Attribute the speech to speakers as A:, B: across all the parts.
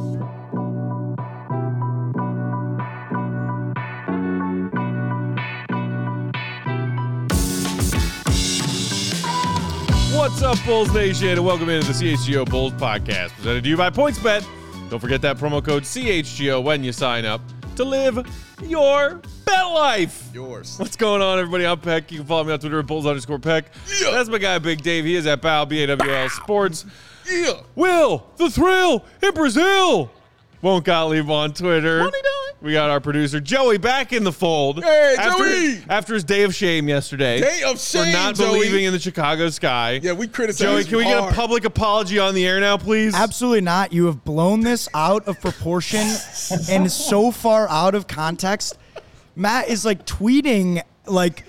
A: What's up, Bulls Nation, and welcome into the CHGO Bulls podcast presented to you by PointsBet. Don't forget that promo code CHGO when you sign up to live your bet life.
B: Yours.
A: What's going on, everybody? I'm Peck. You can follow me on Twitter at Bulls underscore Peck.
B: Yeah.
A: That's my guy, Big Dave. He is at BAL, B-A-W-L Sports.
B: Yeah.
A: Will, the thrill in Brazil. Won't Gottlieb on Twitter.
B: What he doing?
A: We got our producer, Joey, back in the fold.
B: Hey,
A: after,
B: Joey!
A: After his day of shame yesterday.
B: Day of shame For
A: not
B: Joey.
A: believing in the Chicago sky.
B: Yeah, we criticized
A: Joey, can we get a public apology on the air now, please?
C: Absolutely not. You have blown this out of proportion and so far out of context. Matt is like tweeting like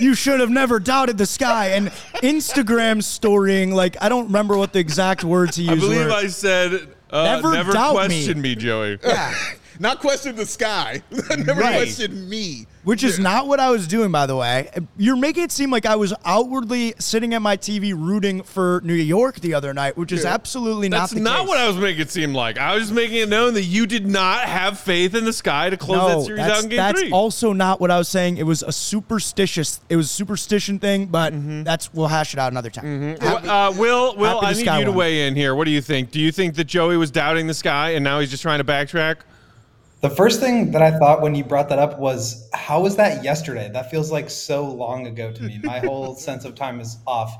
C: you should have never doubted the sky and Instagram storying like I don't remember what the exact words he used.
A: I believe
C: were.
A: I said, uh, never,
C: Never doubt me.
A: question me. Joey.
C: yeah.
B: Not question the sky. Never
C: Right.
B: question me.
C: Which is not what I was doing, by the way. You're making it seem like I was outwardly sitting at my TV rooting for New York the other night, which is
B: Yeah.
C: absolutely
A: That's
C: not the
A: not
C: case.
A: what I was making it seem like. I was just making it known that you did not have faith in the sky to close that
C: no,
A: series
C: that's,
A: out in game
C: that's
A: three.
C: also not what I was saying. It was a superstitious. It was a superstition thing, but
A: Mm-hmm.
C: that's we'll hash it out another time.
A: Uh, Will, Will, I need you to
C: won.
A: weigh in here. What do you think? Do you think that Joey was doubting the sky and now he's just trying to backtrack?
D: The first thing that I thought when you brought that up was, how was that yesterday? That feels like so long ago to me. My whole sense of time is off.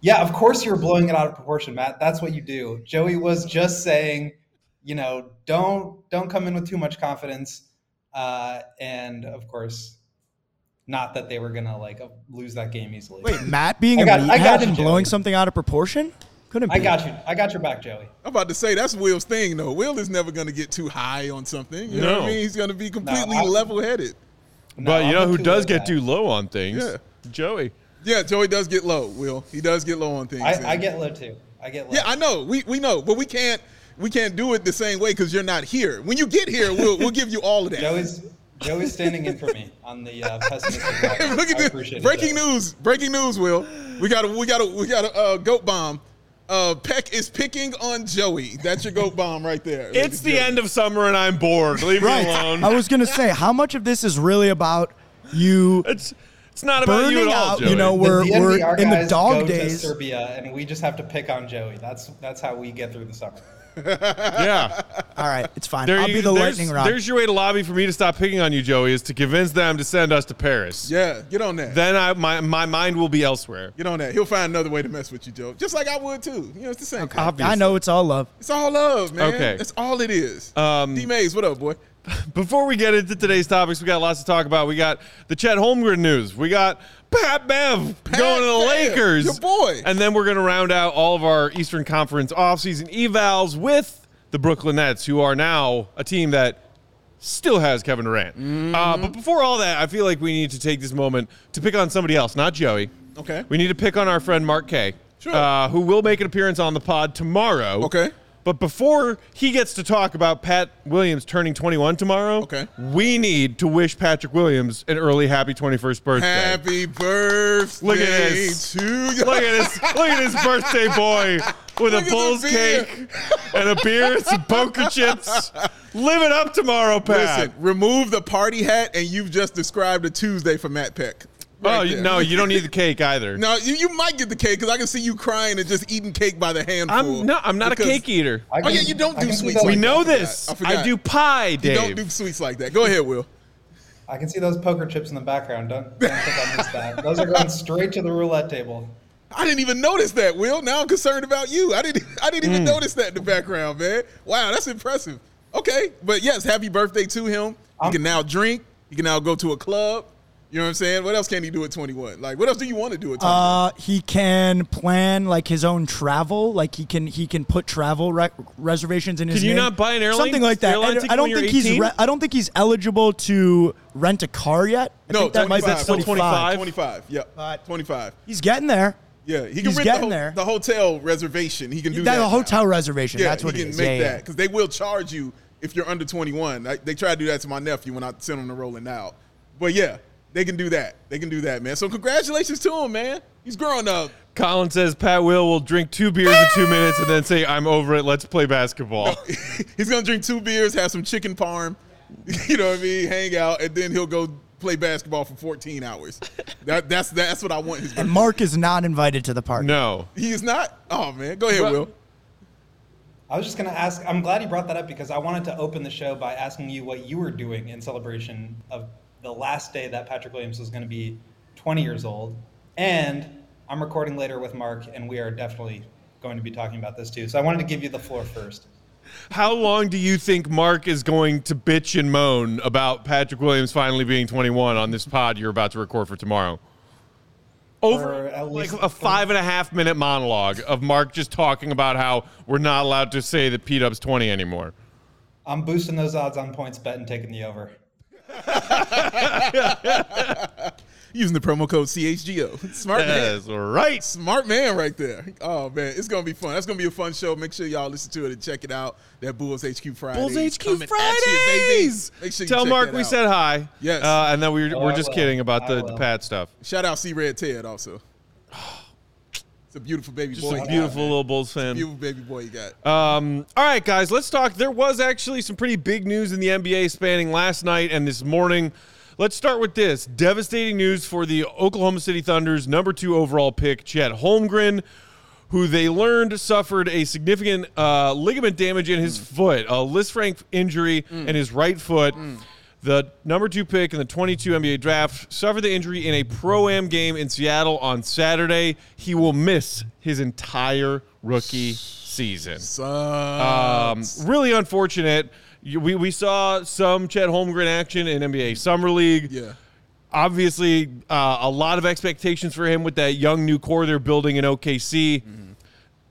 D: Yeah, of course you're blowing it out of proportion, Matt. That's what you do. Joey was just saying, you know, don't don't come in with too much confidence, uh, and of course, not that they were gonna like lose that game easily.
C: Wait, Matt being
D: I
C: a
D: got-
C: meathead and blowing something out of proportion? Couldn't be.
D: I got you. I got your back, Joey.
B: I'm about to say that's Will's thing, though. Will is never going to get too high on something. You know what
A: No.
B: I mean? He's going to be completely
D: I-
B: level-headed.
D: No,
A: but you
D: I'm
A: know who does get
D: guy.
A: too low on things?
B: Yeah.
A: Joey.
B: Yeah, Joey does get low. Will he does get low on things?
D: I, I get low too. I get low.
B: Yeah, I know. We we know, but we can't we can't do it the same way because you're not here. When you get here, we'll we'll give you all of that.
D: Joey's Joey's standing in for me on the uh, pessimistic.
B: Look at
D: I
B: this.
D: appreciate it,
B: Breaking news. Breaking news, Will. We got a we got a we got a uh, goat bomb. Uh, Peck is picking on Joey. That's your goat bomb right there.
A: It's the end of summer and I'm bored. Leave
C: Right.
A: me alone.
C: I was gonna say, how much of this is really about you
A: it's it's not about you at all,
C: out?
A: Joey.
C: You know, we're we're in the
D: guys
C: dog
D: go
C: days.
D: To Serbia, and we just have to pick on Joey. That's that's how we get through the summer.
A: yeah.
C: All right, it's fine.
A: There
C: I'll
A: you,
C: be the
A: there's,
C: lightning rod.
A: there's your way to lobby for me to stop picking on you, Joey, is to convince them to send us to Paris.
B: Yeah, get on that.
A: Then I, my, my mind will be elsewhere.
B: Get on that. He'll find another way to mess with you, Joe. Just like I would too. You know, it's the same. thing.
A: Obviously.
C: I know it's all love.
B: It's all love, man.
A: Okay.
B: That's all it is.
A: Um,
B: D Mays, what up, boy?
A: Before we get into today's topics, we got lots to talk about. We got the Chet Holmgren news. We got Pat Bev
B: Pat
A: going to the
B: Bev,
A: Lakers.
B: your boy.
A: And then we're going to round out all of our Eastern Conference offseason evals with the Brooklyn Nets, who are now a team that still has Kevin Durant.
B: Mm-hmm.
A: Uh, but before all that, I feel like we need to take this moment to pick on somebody else, not Joey.
B: Okay.
A: We need to pick on our friend Mark K,
B: Sure.
A: uh, who will make an appearance on the pod tomorrow.
B: Okay.
A: But before he gets to talk about Pat Williams turning 21 tomorrow,
B: Okay.
A: we need to wish Patrick Williams an early happy 21st birthday.
B: Happy birthday
A: Look at this.
B: to you.
A: Look at this! Look at this birthday boy with
B: Look
A: a Bulls cake and a beer, some poker chips. Live it up tomorrow, Pat.
B: Listen, remove the party hat, and you've just described a Tuesday for Matt Peck.
A: Oh,
B: Right
A: you,
B: there.
A: no, you don't need the cake either.
B: No, you, you might get the cake because I can see you crying and just eating cake by the handful.
A: I'm no, I'm not a cake eater.
D: I
B: Oh, yeah, you don't do sweets
D: those-
A: We know
B: that.
A: This.
B: I
A: I, do pie, Dave.
B: You don't do sweets like that. Go ahead, Will.
D: I can see those poker chips in the background. Don't, don't think I missed that. Those are going straight to the roulette table.
B: I didn't even notice that, Will. Now I'm concerned about you. I didn't I didn't even mm. notice that in the background, man. Wow, that's impressive. Okay, but yes, happy birthday to him. He can now drink. He can now go to a club. You know what I'm saying? What else can he do at 21? Like, what else do you want to do at 21?
C: Uh, he can plan like his own travel. Like he can he can put travel re- reservations in his
A: Can you
C: name.
A: not buy an airline-
C: something like that.
A: airline
C: I, I don't think he's re- I don't think he's eligible to rent a car yet. I
B: No,
C: think that might be
B: 25.
A: Still 25?
B: 25. Yep.
C: But-
B: 25.
C: He's getting there.
B: Yeah, he can
C: He's
B: rent
C: getting
B: the, ho-
C: there.
B: the hotel reservation. He can do that.
C: That a
B: now.
C: hotel reservation.
B: Yeah,
C: That's what
B: he can
C: is.
B: make
C: Yeah, yeah,
B: that because they will charge you if you're under 21. I, they try to do that to my nephew when I sent him to rolling out. But yeah, they can do that. They can do that, man. So congratulations to him, man. He's growing up.
A: Colin says Pat Will will drink two beers in two minutes and then say, I'm over it. Let's play basketball.
B: He's gonna drink two beers, have some chicken parm, you know what I mean, hang out, and then he'll go play basketball for 14 hours. That that's that's what I want his.
C: And Mark is not invited to the party.
A: No.
B: He is not. Oh man, go ahead,
A: But-
B: Will.
E: I was just going to ask. I'm glad you brought that up because I wanted to open the show by asking you what you were doing in celebration of the last day that Patrick Williams was going to be 20 years old. And I'm recording later with Mark, and we are definitely going to be talking about this too. So I wanted to give you the floor first.
A: How long do you think Mark is going to bitch and moan about Patrick Williams finally being 21 on this pod you're about to record for tomorrow? Over like a five and a half minute monologue of Mark just talking about how we're not allowed to say that P Dub's 20 anymore.
E: I'm boosting those odds on points bet and taking the over.
B: Using the promo code CHGO. Smart man.
A: That's right.
B: Smart man right there. Oh man, it's gonna be fun. That's gonna be a fun show. Make sure y'all listen to it and check it out. That Bulls HQ Fridays.
A: Bulls HQ
B: coming at you,
A: Fridays.
B: Make sure you
A: Tell
B: check
A: Mark
B: that
A: we
B: out.
A: said hi.
B: Yes.
A: Uh, and then we were,
E: Oh,
A: we're just
E: will.
A: kidding about
E: I
A: the, the
E: will.
A: Pat stuff.
B: Shout out C Red Ted also. It's a beautiful baby
A: Just
B: boy.
A: a beautiful little Bulls fan.
B: Beautiful baby boy you got.
A: Um, all right, guys, let's talk. There was actually some pretty big news in the NBA spanning last night and this morning. Let's start with this devastating news for the Oklahoma City Thunder's number two overall pick, Chet Holmgren, who they learned suffered a significant uh, ligament damage in his foot, a Lisfranc injury in his right foot. The number two pick in the 22 NBA draft suffered the injury in a pro am game in Seattle on Saturday. He will miss his entire rookie season. Um, really unfortunate. We, we saw some Chet Holmgren action in NBA Summer League.
B: yeah.
A: Obviously, uh, a lot of expectations for him with that young new core they're building in OKC.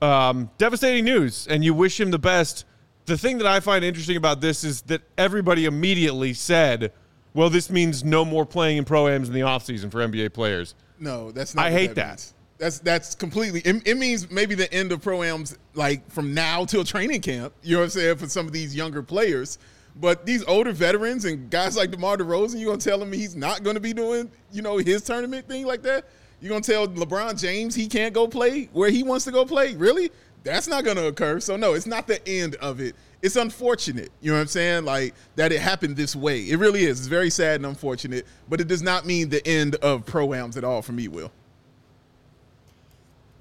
A: Um, devastating news, and you wish him the best. The thing that I find interesting about this is that everybody immediately said, well, this means no more playing in pro ams in the offseason for NBA players.
B: No, that's not.
A: I hate that.
B: means. That's that's completely. It, it means maybe the end of proams, like from now till training camp. You know what I'm saying for some of these younger players. But these older veterans and guys like DeMar DeRozan, you're gonna tell him he's not gonna be doing, you know, his tournament thing like that? You're gonna tell LeBron James he can't go play where he wants to go play? Really? That's not gonna occur. So no, it's not the end of it. It's unfortunate. You know what I'm saying? Like that it happened this way. It really is. It's very sad and unfortunate. But it does not mean the end of proams at all for me, Will.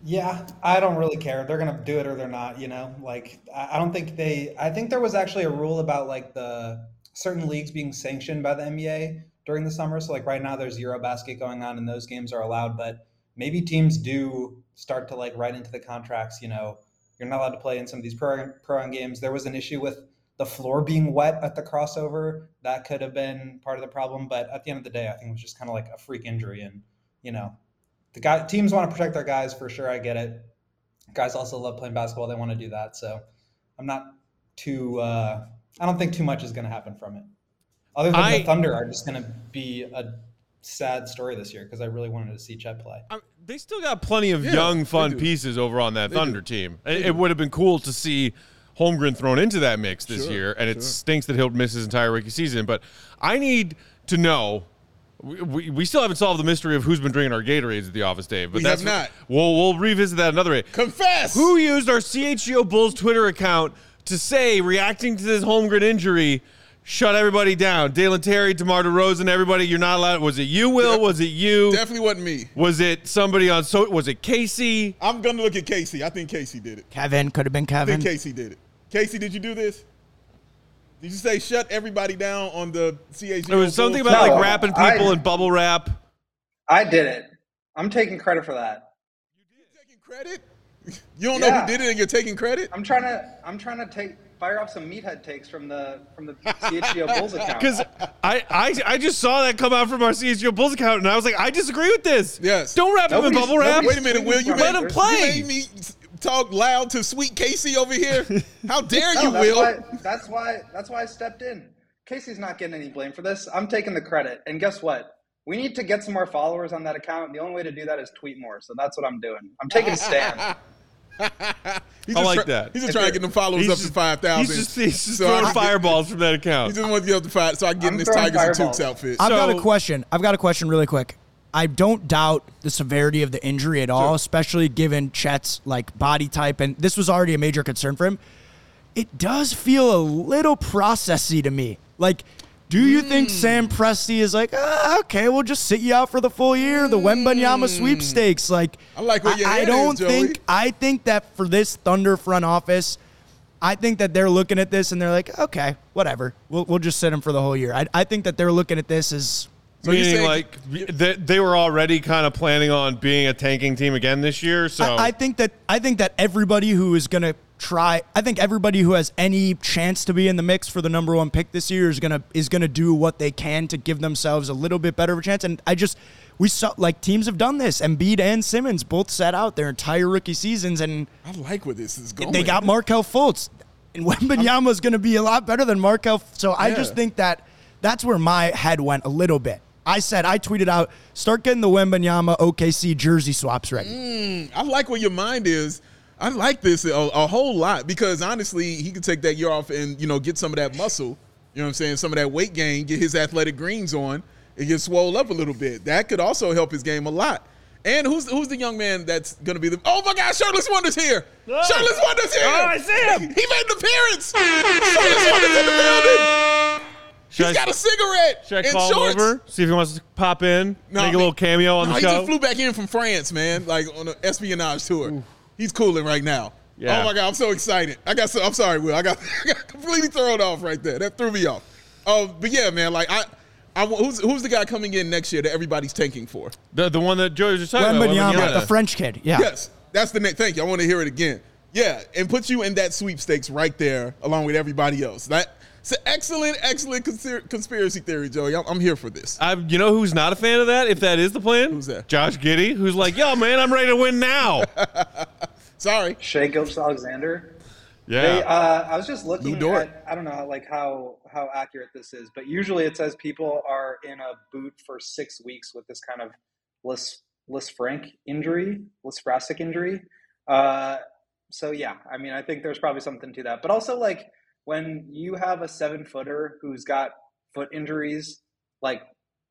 E: Yeah, I don't really care. They're gonna do it or they're not. You know, like I don't think they. I think there was actually a rule about like the certain leagues being sanctioned by the NBA during the summer. So like right now, there's EuroBasket going on, and those games are allowed. But maybe teams do start to like write into the contracts. You know, you're not allowed to play in some of these pro pro games. There was an issue with the floor being wet at the crossover. That could have been part of the problem. But at the end of the day, I think it was just kind of like a freak injury, and you know, the guy teams want to protect their guys for sure. I get it. Guys also love playing basketball. They want to do that. So I'm not too. Uh, I don't think too much is going to happen from it. Other than
A: I-
E: the Thunder are just going to be a sad story this year because I really wanted to see Chet play.
A: I- they still got plenty of
B: Yeah,
A: young, fun pieces over on that
B: They
A: Thunder
B: do.
A: team. It, it would have been cool to see Holmgren thrown into that mix this
B: Sure,
A: year, and it
B: sure.
A: stinks that he'll miss his entire rookie season. But I need to know. We, we, we still haven't solved the mystery of who's been drinking our Gatorades at the office, Dave. But
B: We
A: that's
B: have not.
A: We'll we'll revisit that another day.
B: Confess.
A: Who used our CHGO Bulls Twitter account to say, reacting to this Holmgren injury, shut everybody down? Dalen Terry, DeMar DeRozan, everybody, you're not allowed. Was it you, Will? Was it you?
B: Definitely wasn't me.
A: Was it somebody on so? Was it Casey?
B: I'm gonna look at Casey. I think Casey did it.
C: Kevin could have been
B: I
C: Kevin.
B: think Casey did it. Casey, did you do this? Did you say shut everybody down on the CHGO?
A: There was something about
E: No,
A: like wrapping
E: I-
A: people in bubble wrap.
E: I did it. I'm taking credit for that.
B: You did taking credit. You don't know who did it, and you're taking credit.
E: I'm trying to. I'm trying to take fire off some meathead takes from the from the CHGO Bulls account.
A: Because I, I I just saw that come out from our CHGO Bulls account, and I was like, I disagree with this.
B: Yes.
A: Don't wrap him in bubble wrap.
B: Wait a minute, Will. You
A: Let him play.
B: You made me talk loud to sweet Casey over here. How dare
E: No,
B: you,
E: that's
B: Will?
E: why, that's why that's why I stepped in. Casey's not getting any blame for this. I'm taking the credit. And guess what? We need to get some more followers on that account. The only way to do that is tweet more. So that's what I'm doing. I'm taking a stand.
B: He's
A: I
B: just
A: like
B: try-
A: that.
B: He's just trying to get them followers
A: He's
B: up
A: just-
B: to five thousand.
A: He's just, he's just
B: So
A: throwing
B: can get-
A: fireballs from that account.
B: He
A: account.
B: just wants to get up to five, so I get
E: I'm
B: in this
E: throwing
B: Tigers and
E: fireballs.
B: Tukes outfit.
C: I've got a question. I've got a question really quick. I don't doubt the severity of the injury at all, especially given Chet's like body type, and this was already a major concern for him. It does feel a little processy to me. Like, do you think Sam Presti is like, ah, okay, we'll just sit you out for the full year, the Wembanyama sweepstakes? Like,
B: I like where your
C: I
B: head
C: don't
B: is, Joey.
C: think. I think that for this Thunder front office, I think that they're looking at this and they're like, okay, whatever, we'll we'll just sit him for the whole year. I, I think that they're looking at this as
B: So
A: Meaning,
B: saying-
A: like they, they were already kind of planning on being a tanking team again this year. So
C: I, I think that I think that everybody who is gonna try, I think everybody who has any chance to be in the mix for the number one pick this year is gonna is gonna do what they can to give themselves a little bit better of a chance. And I just we saw like teams have done this. Embiid and Simmons both sat out their entire rookie seasons, and
B: I like where this is going.
C: they got Markelle Fultz. And Wembanyama is going to be a lot better than Markelle. So I just think that that's where my head went a little bit. I said I tweeted out, start getting the Wembanyama OKC jersey swaps ready.
B: Mm, I like where your mind is. I like this a, a whole lot because honestly, he could take that year off and you know get some of that muscle. You know what I'm saying? Some of that weight gain, get his athletic greens on, and get swole up a little bit. That could also help his game a lot. And who's who's the young man that's going to be the? Oh my God, Shirtless Wonder's here! Shirtless Wonder's here!
A: Oh, I see him.
B: He made an appearance. Shirtless Wonder's in the building.
A: should
B: He's
A: I,
B: got a cigarette
A: should I
B: and
A: call him
B: shorts.
A: over, see if he wants to pop in,
B: No,
A: make
B: I
A: a
B: mean-
A: little cameo on
B: No,
A: the
B: he
A: show?
B: just flew back in from France, man, like on an espionage tour. He's cooling right now.
A: Yeah.
B: Oh my god, I'm so excited. I got so I'm sorry, Will. I got, I got completely thrown off right there. That threw me off. Oh, but yeah, man, like I, I who's who's the guy coming in next year that everybody's tanking for?
A: the, the one that Joey was just talking about.
C: Wembanyama,
A: Wembanyama.
C: the French kid. Yeah.
B: Yes, that's the next. Thank you. I want to hear it again. Yeah, and put you in that sweepstakes right there along with everybody else. That it's an excellent, excellent conspiracy theory, Joey. I'm, I'm here for this.
A: I, you know who's not a fan of that? If that is the plan,
B: Who's that?
A: Josh Giddey, who's like, "Yo, man, I'm ready to win now."
B: Sorry.
E: Shai Gilgeous-Alexander.
A: Yeah,
E: They, uh, I was just looking
B: Lou
E: at, I don't know, like how how accurate this is, but usually it says people are in a boot for six weeks with this kind of Lisfranc injury, Lisfrastic injury. Uh, so yeah, I mean, I think there's probably something to that, but also like when you have a seven footer who's got foot injuries, like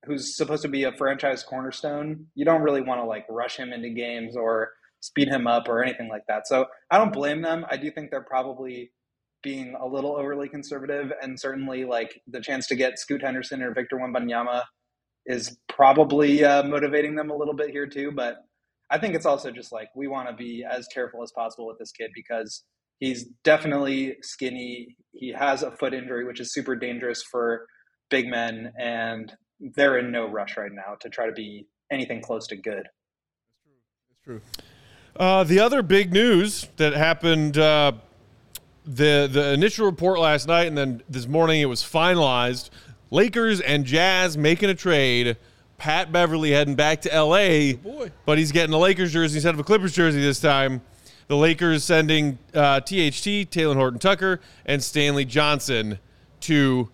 E: who's supposed to be a franchise cornerstone, you don't really want to like rush him into games or speed him up or anything like that. So I don't blame them. I do think they're probably being a little overly conservative, and certainly like the chance to get Scoot Henderson or Victor Wembanyama is probably uh, motivating them a little bit here too. But I think it's also just like we want to be as careful as possible with this kid because he's definitely skinny. He has a foot injury, which is super dangerous for big men, and they're in no rush right now to try to be anything close to good.
B: That's true.
A: that's Uh, the other big news that happened, uh, the the initial report last night, and then this morning it was finalized. Lakers and Jazz making a trade. Pat Beverley heading back to L.A.
B: boy.
A: but he's getting a Lakers jersey instead of a Clippers jersey this time. The Lakers sending uh, THT, Talen Horton-Tucker, and Stanley Johnson to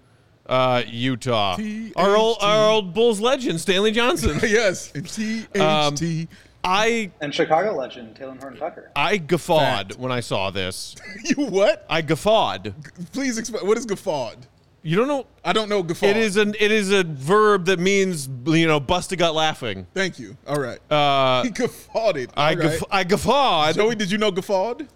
A: uh, Utah. Our old, our old Bulls legend, Stanley Johnson.
B: yes. And THT.
A: Um, I
E: And Chicago legend Talen Horton-Tucker.
A: I guffawed
B: Fact.
A: when I saw this.
B: you what?
A: I guffawed.
B: Please explain. What is guffawed?
A: You don't know?
B: I don't know guffawed.
A: It is an it is a verb that means you know bust a gut laughing.
B: Thank you. All right.
A: Uh,
B: he guffawed it.
A: I
B: All right.
A: guff- I guffawed.
B: Joey, did you know guffawed?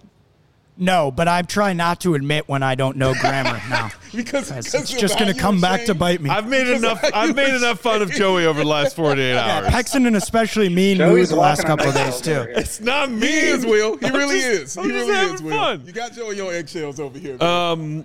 C: No, but I'm trying not to admit when I don't know grammar now.
B: Because
C: It's,
B: because
C: it's just going to come
B: were
C: back to bite me.
A: I've made enough.
B: I
A: I've made enough fun of Joey over the last 48 hours.
C: Peck's in an especially mean mood
E: Joey's
C: the last couple of days too.
A: It's not me.
B: He is, Will. He
A: I'm
B: really
A: just-
B: is.
A: I'm
B: He
A: just
B: really
A: having
B: is, Will.
A: fun.
B: You got Joey on eggshells over here. man.
A: Um,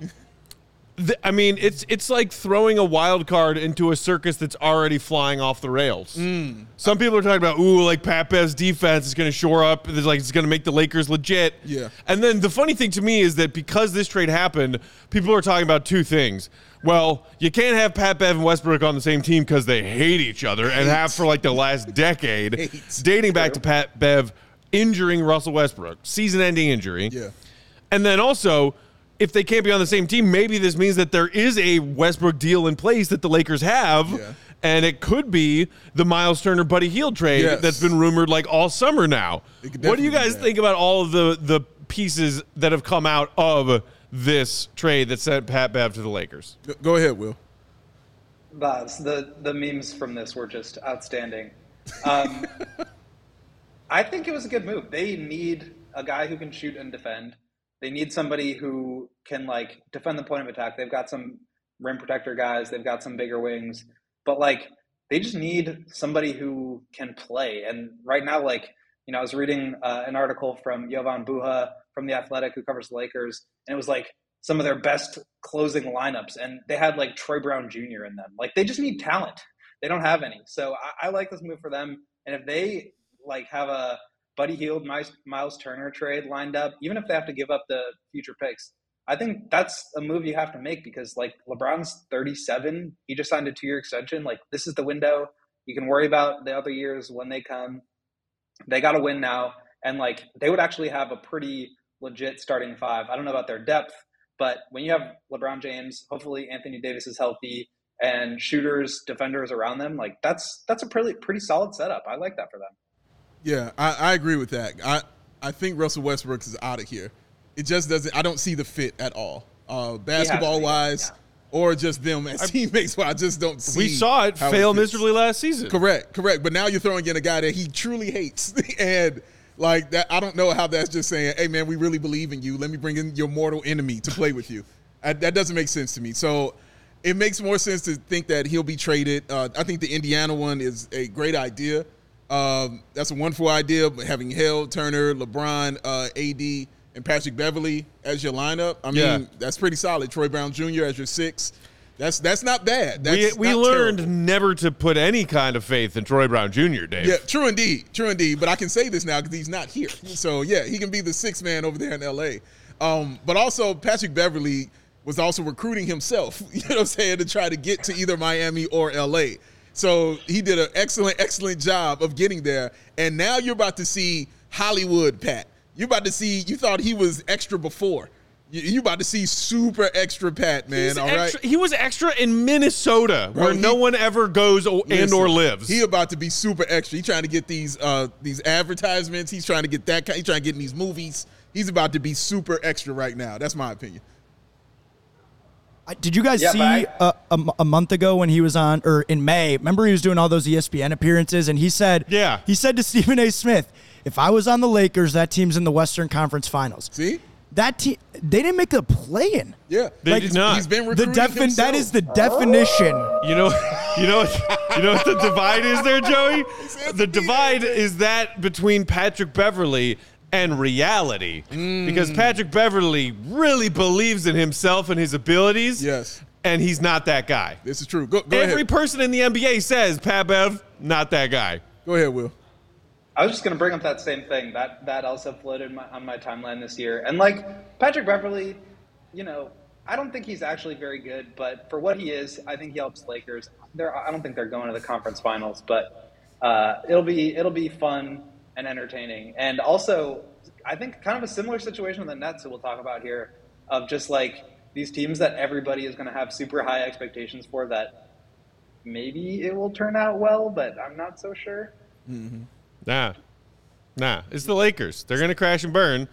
A: th- I mean, it's it's like throwing a wild card into a circus that's already flying off the rails.
B: Mm.
A: Some people are talking about, ooh, like Pat Bev's defense is going to shore up. There's like it's going to make the Lakers legit.
B: Yeah.
A: And then the funny thing to me is that because this trade happened, people are talking about two things. Well, you can't have Pat Bev and Westbrook on the same team because they hate each other and have for like the last decade,
B: Hate.
A: dating back to Pat Bev injuring Russell Westbrook, season-ending injury.
B: yeah.
A: And then also, if they can't be on the same team, maybe this means that there is a Westbrook deal in place that the Lakers have.
B: Yeah.
A: And it could be the Miles Turner Buddy Hield trade
B: Yes.
A: that's been rumored like all summer now. What do you guys think about all of the the pieces that have come out of this trade that sent Pat Bev to the Lakers?
B: Go- Go ahead, Will.
E: Baz, the the memes from this were just outstanding. Um, I think it was a good move. They need a guy who can shoot and defend. They need somebody who can like defend the point of attack. They've got some rim protector guys. They've got some bigger wings, but like they just need somebody who can play. And right now, like you know, I was reading uh, an article from Jovan Buha from the Athletic, who covers the Lakers, and it was like some of their best closing lineups, and they had like Troy Brown Jr. in them. Like they just need talent. They don't have any. So I, I like this move for them. And if they like have a Buddy Hield, Miles, Miles Turner trade lined up, even if they have to give up the future picks, I think that's a move you have to make because like LeBron's 37, he just signed a two year extension. Like this is the window. You can worry about the other years when they come. They got to win now, and like they would actually have a pretty legit starting five. I don't know about their depth, but when you have LeBron James, hopefully Anthony Davis is healthy, and shooters, defenders around them, like that's that's a pretty pretty solid setup. I like that for them.
B: Yeah, I, I agree with that. I I think Russell Westbrook is out of here. It just doesn't. I don't see the fit at all, uh, basketball wise, yeah. or just them as I, teammates. Where I just don't see.
A: We saw it fail it miserably last season.
B: Correct, correct. But now you're throwing in a guy that he truly hates, and like that. I don't know how that's just saying, "Hey, man, we really believe in you. Let me bring in your mortal enemy to play with you." I, that doesn't make sense to me. So it makes more sense to think that he'll be traded. Uh, I think the Indiana one is a great idea. Um, that's a wonderful idea. But having Hield, Turner, LeBron, uh, AD, and Patrick Beverley as your lineup, I mean, yeah. that's pretty solid. Troy Brown Jr. as your six. That's that's not bad. That's
A: we we learned terrible. never to put any kind of faith in Troy Brown Jr. Dave.
B: Yeah, true indeed, true indeed. But I can say this now because he's not here. So yeah, he can be the sixth man over there in L.A. Um, but also Patrick Beverley was also recruiting himself. You know what I'm saying to try to get to either Miami or L.A. So he did an excellent, excellent job of getting there. And now you're about to see Hollywood Pat. You're about to see, you thought he was extra before. You about to see super extra Pat, man. He's all
A: extra, right. He was extra in Minnesota, Bro, where he, no one ever goes and listen, or lives.
B: He about to be super extra. He's trying to get these uh, these advertisements. He's trying to get that. Kind, he's trying to get in these movies. He's about to be super extra right now. That's my opinion.
C: Did you guys yeah, see I, a, a, a, month ago when he was on, or in May? Remember he was doing all those ESPN appearances, and he said,
A: "Yeah."
C: He said to Stephen A. Smith, "If I was on the Lakers, that team's in the Western Conference Finals."
B: See,
C: that team they didn't make a play-in.
B: Yeah,
A: they like, did not.
B: He's been recruiting the defin-
C: That is the definition.
A: You know, you know, you know what the divide is there, Joey. The divide is that between Patrick Beverley and reality. Mm. Because Patrick Beverley really believes in himself and his abilities.
B: Yes.
A: And he's not that guy.
B: This is true. Go, go
A: Every
B: ahead.
A: person in the NBA says, Pat Bev, not that guy.
B: Go ahead, Will.
E: I was just going to bring up that same thing. That that also floated my, on my timeline this year. And like Patrick Beverley, you know, I don't think he's actually very good, but for what he is, I think he helps Lakers. They're, I don't think they're going to the conference finals, but uh, it'll be it'll be fun and entertaining. And also, I think kind of a similar situation with the Nets that we'll talk about here of just like these teams that everybody is going to have super high expectations for that maybe it will turn out well, but I'm not so sure.
A: Mm-hmm. Nah, nah, it's the Lakers. They're going to crash and burn.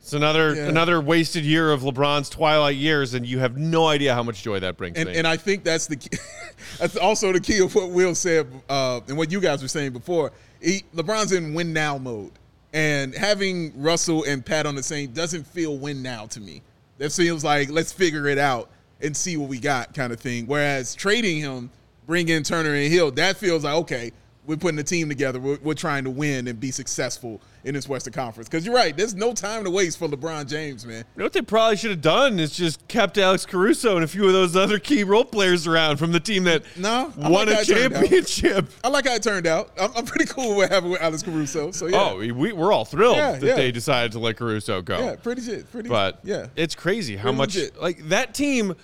A: It's another yeah. another wasted year of LeBron's twilight years, and you have no idea how much joy that brings.
B: And, and I think that's the key. that's also the key of what Will said uh, and what you guys were saying before he, LeBron's in win now mode, and having Russell and Pat on the same doesn't feel win now to me. That feels like let's figure it out and see what we got kind of thing. Whereas trading him, bring in Turner and Hield, that feels like okay, we're putting a team together. We're, we're trying to win and be successful in this Western Conference. Because you're right, there's no time to waste for LeBron James, man.
A: You know what they probably should have done is just kept Alex Caruso and a few of those other key role players around from the team that
B: no,
A: won like a championship.
B: I like how it turned out. I'm, I'm pretty cool with having with Alex Caruso. So yeah.
A: Oh, we, we're all thrilled yeah, that yeah. they decided to let Caruso go.
B: Yeah, pretty shit. Pretty.
A: But
B: yeah,
A: it's crazy how pretty much legit. like that team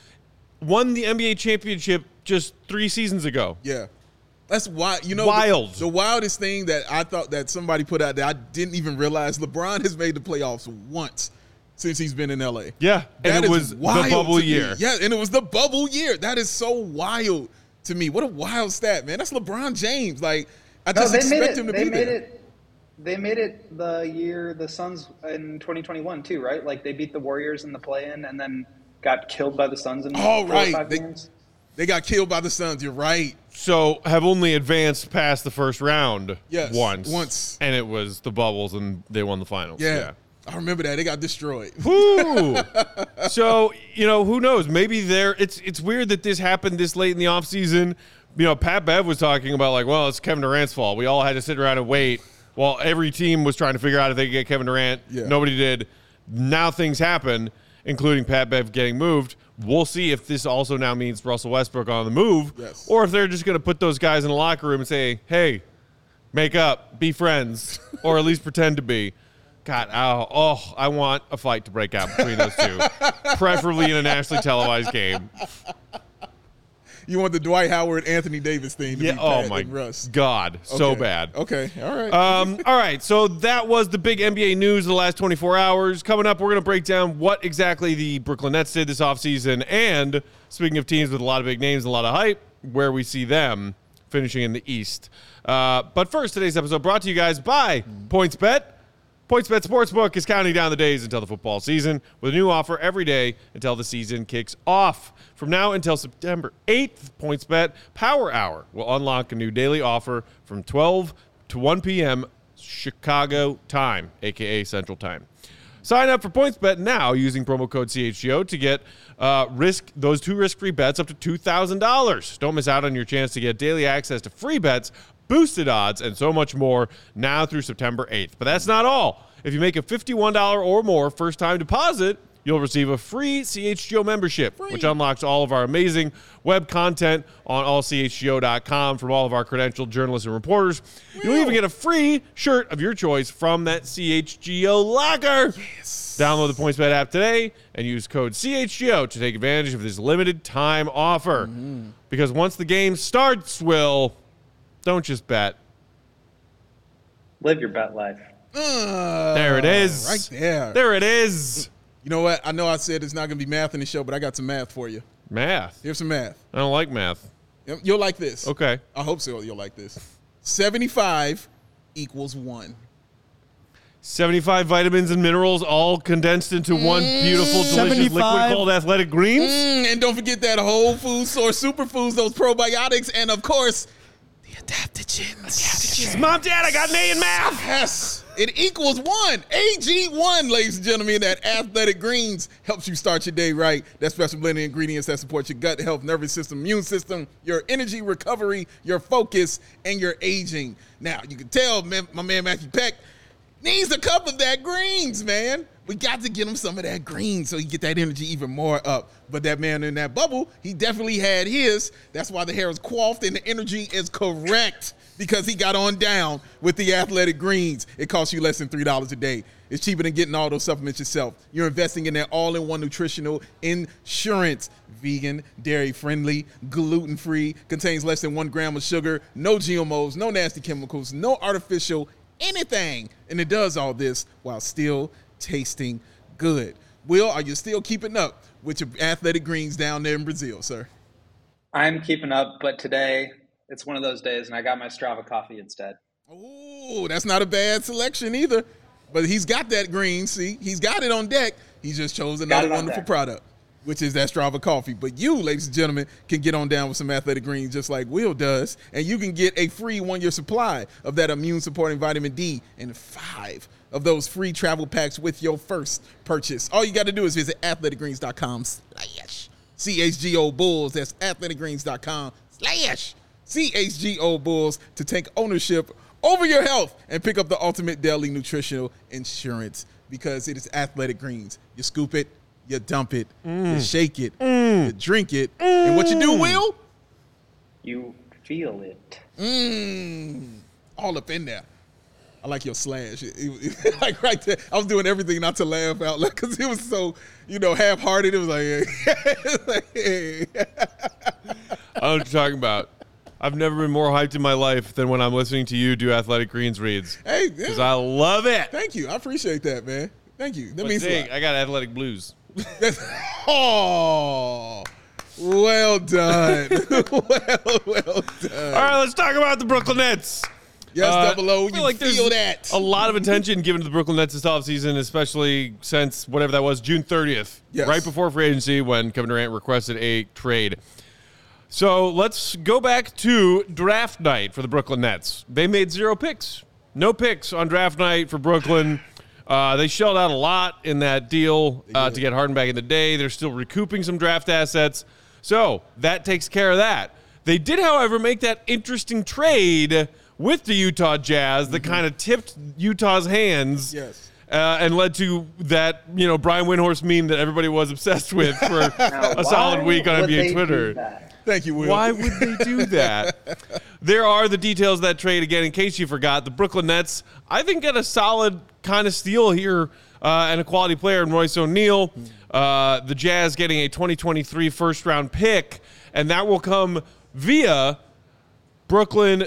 A: won the NBA championship just three seasons ago.
B: Yeah. That's why you know
A: wild.
B: The, the, wildest thing that I thought that somebody put out there, I didn't even realize LeBron has made the playoffs once since he's been in LA.
A: Yeah, that and it was the bubble year.
B: Me. Yeah, and it was the bubble year. That is so wild to me. What a wild stat, man. That's LeBron James. Like I no, just expect
E: it,
B: him to be
E: there.
B: It,
E: they made it the year the Suns in 2021 too, right? Like they beat the Warriors in the play-in and then got killed by the Suns in
B: oh,
E: right.
B: They. They got killed by the Suns. You're right.
A: So have only advanced past the first round
B: Yes,
A: once.
B: once.
A: And it was the bubbles and they won the finals.
B: Yeah. I remember that. They got destroyed.
A: Woo! so, you know, who knows? Maybe there it's it's weird that this happened this late in the offseason. You know, Pat Bev was talking about like, well, it's Kevin Durant's fault. We all had to sit around and wait while every team was trying to figure out if they could get Kevin Durant.
B: Yeah.
A: Nobody did. Now things happen, including Pat Bev getting moved. We'll see if this also now means Russell Westbrook on the move,
B: Yes.
A: or if they're just going to put those guys in the locker room and say, "Hey, make up, be friends, or at least pretend to be." God, oh, oh, I want a fight to break out between those two, preferably in a nationally televised game.
B: You want the Dwight Howard, Anthony Davis thing to
A: Yeah.
B: be
A: Oh my
B: Russ.
A: God, so
B: Okay.
A: bad.
B: Okay. All right.
A: Um, all right, so that was the big NBA news of the last 24 hours. Coming up, we're going to break down what exactly the Brooklyn Nets did this offseason. And speaking of teams with a lot of big names and a lot of hype, where we see them finishing in the East. Uh, but first, today's episode brought to you guys by PointsBet. PointsBet Sportsbook is counting down the days until the football season with a new offer every day until the season kicks off. From now until September 8th, PointsBet Power Hour will unlock a new daily offer from 12 to 1 p.m. Chicago time, aka Central Time. Sign up for PointsBet now using promo code CHGO to get uh, risk those two risk-free bets up to two thousand dollars. Don't miss out on your chance to get daily access to free bets, boosted odds, and so much more now through September 8th. But that's not all. If you make a $51 or more first-time deposit, you'll receive a free CHGO membership, which unlocks all of our amazing web content on allchgo.com from all of our credentialed journalists and reporters. You'll even get a free shirt of your choice from that CHGO locker. Download the PointsBet app today and use code CHGO to take advantage of this limited time offer. Mm-hmm. Because once the game starts, Will, don't just bet.
E: Live your bet life.
B: Uh,
A: There it is.
B: Right there.
A: There it is.
B: You know what? I know I said it's not going to be math in the show, but I got some math for you.
A: Math.
B: Here's some math.
A: I don't like math.
B: You'll like this.
A: Okay.
B: I hope so. You'll like this. 75 equals 1.
A: 75 vitamins and minerals all condensed into one beautiful, delicious liquid called athletic greens.
B: Mm, and don't forget that whole food source superfoods, those probiotics, and of course, the adaptogens.
A: Mom, Dad, I got an A in math.
B: Yes, it equals one. AG1, ladies and gentlemen, that athletic greens helps you start your day right. That special blended ingredients that support your gut health, nervous system, immune system, your energy recovery, your focus, and your aging. Now, you can tell man, my man Matthew Peck needs a cup of that greens, man. We got to get him some of that green so he get that energy even more up. But that man in that bubble, he definitely had his. That's why the hair is coiffed and the energy is correct because he got on down with the athletic greens. It costs you less than $3 a day. It's cheaper than getting all those supplements yourself. You're investing in that all in one nutritional insurance. Vegan, dairy friendly, gluten free, contains less than one gram of sugar, no GMOs, no nasty chemicals, no artificial anything. And it does all this while still tasting good. Will, are you still keeping up with your athletic greens down there in Brazil, sir?
E: I'm keeping up, but today it's one of those days, and I got my Strava coffee instead.
B: Oh, that's not a bad selection either. But he's got that green. See, he's got it on deck. He just chose another wonderful
E: deck.
B: product, which is that Strava coffee. But you, ladies and gentlemen, can get on down with some athletic greens just like Will does, and you can get a free one-year supply of that immune-supporting vitamin D and five of those free travel packs with your first purchase. All you got to do is visit athleticgreens.com slash CHGO Bulls. That's athleticgreens.com slash CHGO Bulls to take ownership over your health and pick up the ultimate daily nutritional insurance because it is athletic greens. You scoop it, you dump it, you mm. shake it, mm. you drink it, and what you do, mm. Will?
E: You feel it.
B: Mmm, all up in there. I like your slash. It- it- like right there, I was doing everything not to laugh out loud because it was so, you know, half-hearted. It was like, hey.
A: I don't know what you're talking about. I've never been more hyped in my life than when I'm listening to you do Athletic Greens reads.
B: hey,
A: Because
B: yeah.
A: I love it.
B: thank you. I appreciate that, man. Thank you. That
A: But
B: means a
A: dang,
B: lot.
A: I got Athletic Blues.
B: That's, oh, well done. well, well done.
A: All right, let's talk about the Brooklyn Nets.
B: Yes,
A: Uh,
B: double O. You
A: like
B: feel that.
A: A lot of attention given to the Brooklyn Nets this offseason, especially since whatever that was, June 30th,
B: Yes.
A: right before free agency when Kevin Durant requested a trade. So let's go back to draft night for the Brooklyn Nets. They made zero picks. No picks on draft night for Brooklyn. Uh, they shelled out a lot in that deal uh, to get Harden back in the day. They're still recouping some draft assets. So that takes care of that. They did, however, make that interesting trade with the Utah Jazz that kind of tipped Utah's hands.
B: Yes.
A: Uh, and led to that, you know, Brian Windhorst meme that everybody was obsessed with for
E: Now,
A: a solid week on NBA Twitter.
B: Thank you, Will.
A: Why would they do that? there are the details of that trade again. In case you forgot, the Brooklyn Nets, I think, get a solid kind of steal here uh, and a quality player in Royce O'Neale. Uh, the Jazz getting a 2023 first round pick, and that will come via Brooklyn,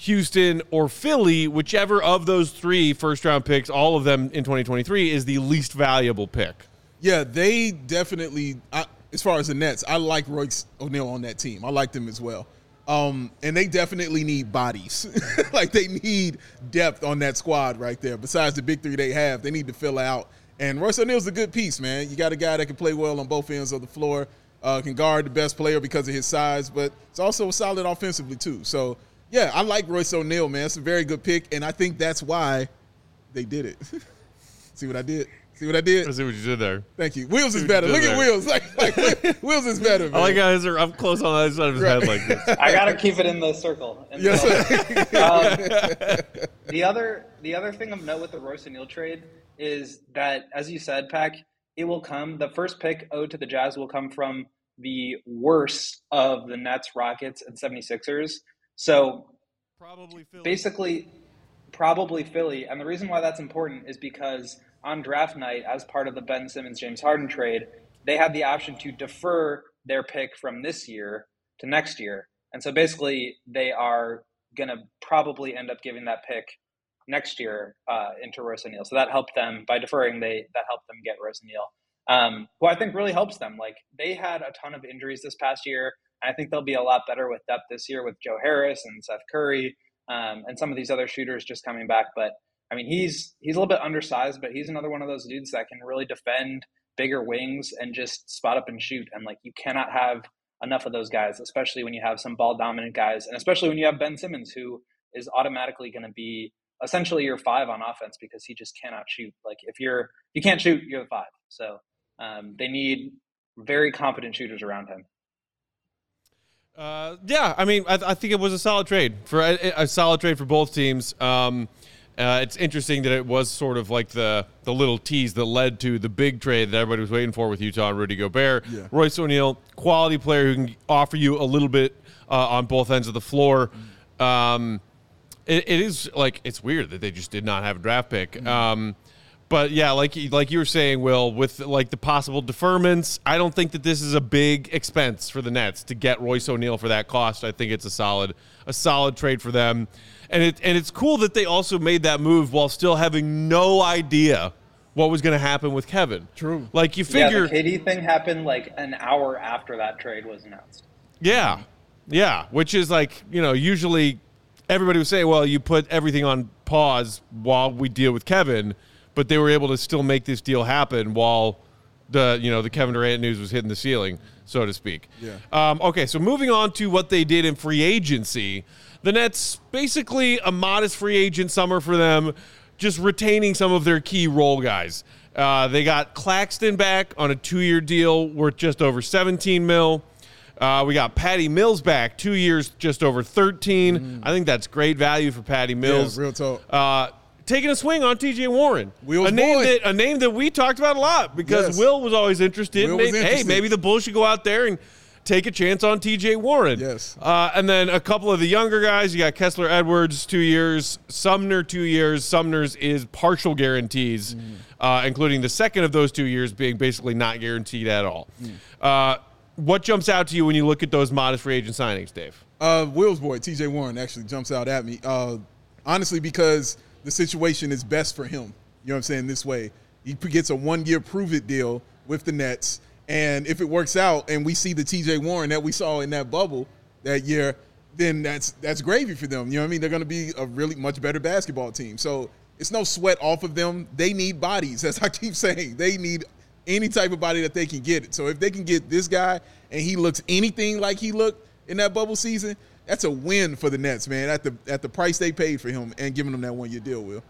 A: Houston, or Philly, whichever of those three first round picks, all of them in 2023, is the least valuable pick.
B: Yeah, they definitely. I, as far as the Nets, I like Royce O'Neale on that team. I like them as well. Um, and they definitely need bodies. like they need depth on that squad right there. Besides the big three they have, they need to fill out. And Royce O'Neale's a good piece, man. You got a guy that can play well on both ends of the floor, uh, can guard the best player because of his size, but it's also solid offensively too. So yeah, I like Royce O'Neale, man. It's a very good pick, and I think that's why they did it. See what I did? See what I did?
A: I see what you did there.
B: Thank you. Wheels is better.
A: did
B: Look at. Wheels. Like, like Wheels is better. Man.
A: I like how his are up close on the other side of his head like this.
E: I gotta keep it in the circle. in the
B: Yes,
E: middle.
B: sir.
E: um, the other the other thing of note with the Royce O'Neale trade is that, as you said, Peck, it will come. The first pick owed to the Jazz will come from the worst of the Nets, Rockets, and 76ers. So
A: Probably Philly.
E: basically, probably Philly. And the reason why that's important is because on draft night, as part of the Ben Simmons James Harden trade, they had the option to defer their pick from this year to next year. And so basically, they are going to probably end up giving that pick next year uh, into Royce O'Neale. So that helped them by deferring. They that helped them get Royce O'Neale, um, who I think really helps them. Like they had a ton of injuries this past year. I think they'll be a lot better with depth this year with Joe Harris and Seth Curry um, and some of these other shooters just coming back. But I mean, he's he's a little bit undersized, but he's another one of those dudes that can really defend bigger wings and just spot up and shoot. And like you cannot have enough of those guys, especially when you have some ball dominant guys, and especially when you have Ben Simmons, who is automatically going to be essentially your five on offense because he just cannot shoot. Like if you're you can't shoot, you're the five. So um, they need very competent shooters around him.
A: Uh, yeah, I mean, I, I think it was a solid trade for a, a solid trade for both teams. Um, uh, it's interesting that it was sort of like the the little tease that led to the big trade that everybody was waiting for with Utah and Rudy Gobert.
B: Yeah.
A: Royce O'Neale, quality player who can offer you a little bit uh, on both ends of the floor. Um, it, it is like it's weird that they just did not have a draft pick. Um, but yeah, like like you were saying, Will, with like the possible deferments, I don't think that this is a big expense for the Nets to get Royce O'Neale for that cost. I think it's a solid a solid trade for them, and it and it's cool that they also made that move while still having no idea what was going to happen with Kevin.
B: True.
A: Like you figure,
E: Yeah, the KD thing happened like an hour after that trade was announced.
A: Yeah. Yeah. Which is like, you know, usually everybody would say, well, you put everything on pause while we deal with Kevin, but they were able to still make this deal happen while the, you know, the Kevin Durant news was hitting the ceiling, so to speak.
B: Yeah.
A: Um, okay. So moving on to what they did in free agency, the Nets basically a modest free agent summer for them, just retaining some of their key role guys. Uh, they got Claxton back on a two-year deal worth just over 17 mil. Uh, we got Patty Mills back, two years, just over 13. I think that's great value for Patty Mills.
B: Yeah, real talk.
A: Uh, taking a swing on T.J. Warren,
B: Will's
A: a name
B: boy.
A: that a name that we talked about a lot because
B: Yes.
A: Will was always interested.
B: Will
A: Maybe-
B: was
A: Hey, maybe the Bulls should go out there and take a chance on T.J. Warren.
B: Yes.
A: Uh, and then a couple of the younger guys. You got Kessler Edwards, two years. Sumner, two years. Sumner's is partial guarantees,
B: Mm.
A: uh, including the second of those two years being basically not guaranteed at all.
B: Mm.
A: Uh, what jumps out to you when you look at those modest free agent signings, Dave?
B: Uh, Will's boy, TJ Warren, actually jumps out at me. Uh, honestly, because the situation is best for him. You know what I'm saying? This way, he gets a one year prove it deal with the Nets. And if it works out and we see the TJ Warren that we saw in that bubble that year, then that's that's gravy for them. You know what I mean? They're going to be a really much better basketball team. So it's no sweat off of them. They need bodies, as I keep saying. They need any type of body that they can get. So if they can get this guy and he looks anything like he looked in that bubble season, that's a win for the Nets, man. At the at the price they paid for him and giving him that one year deal, Will.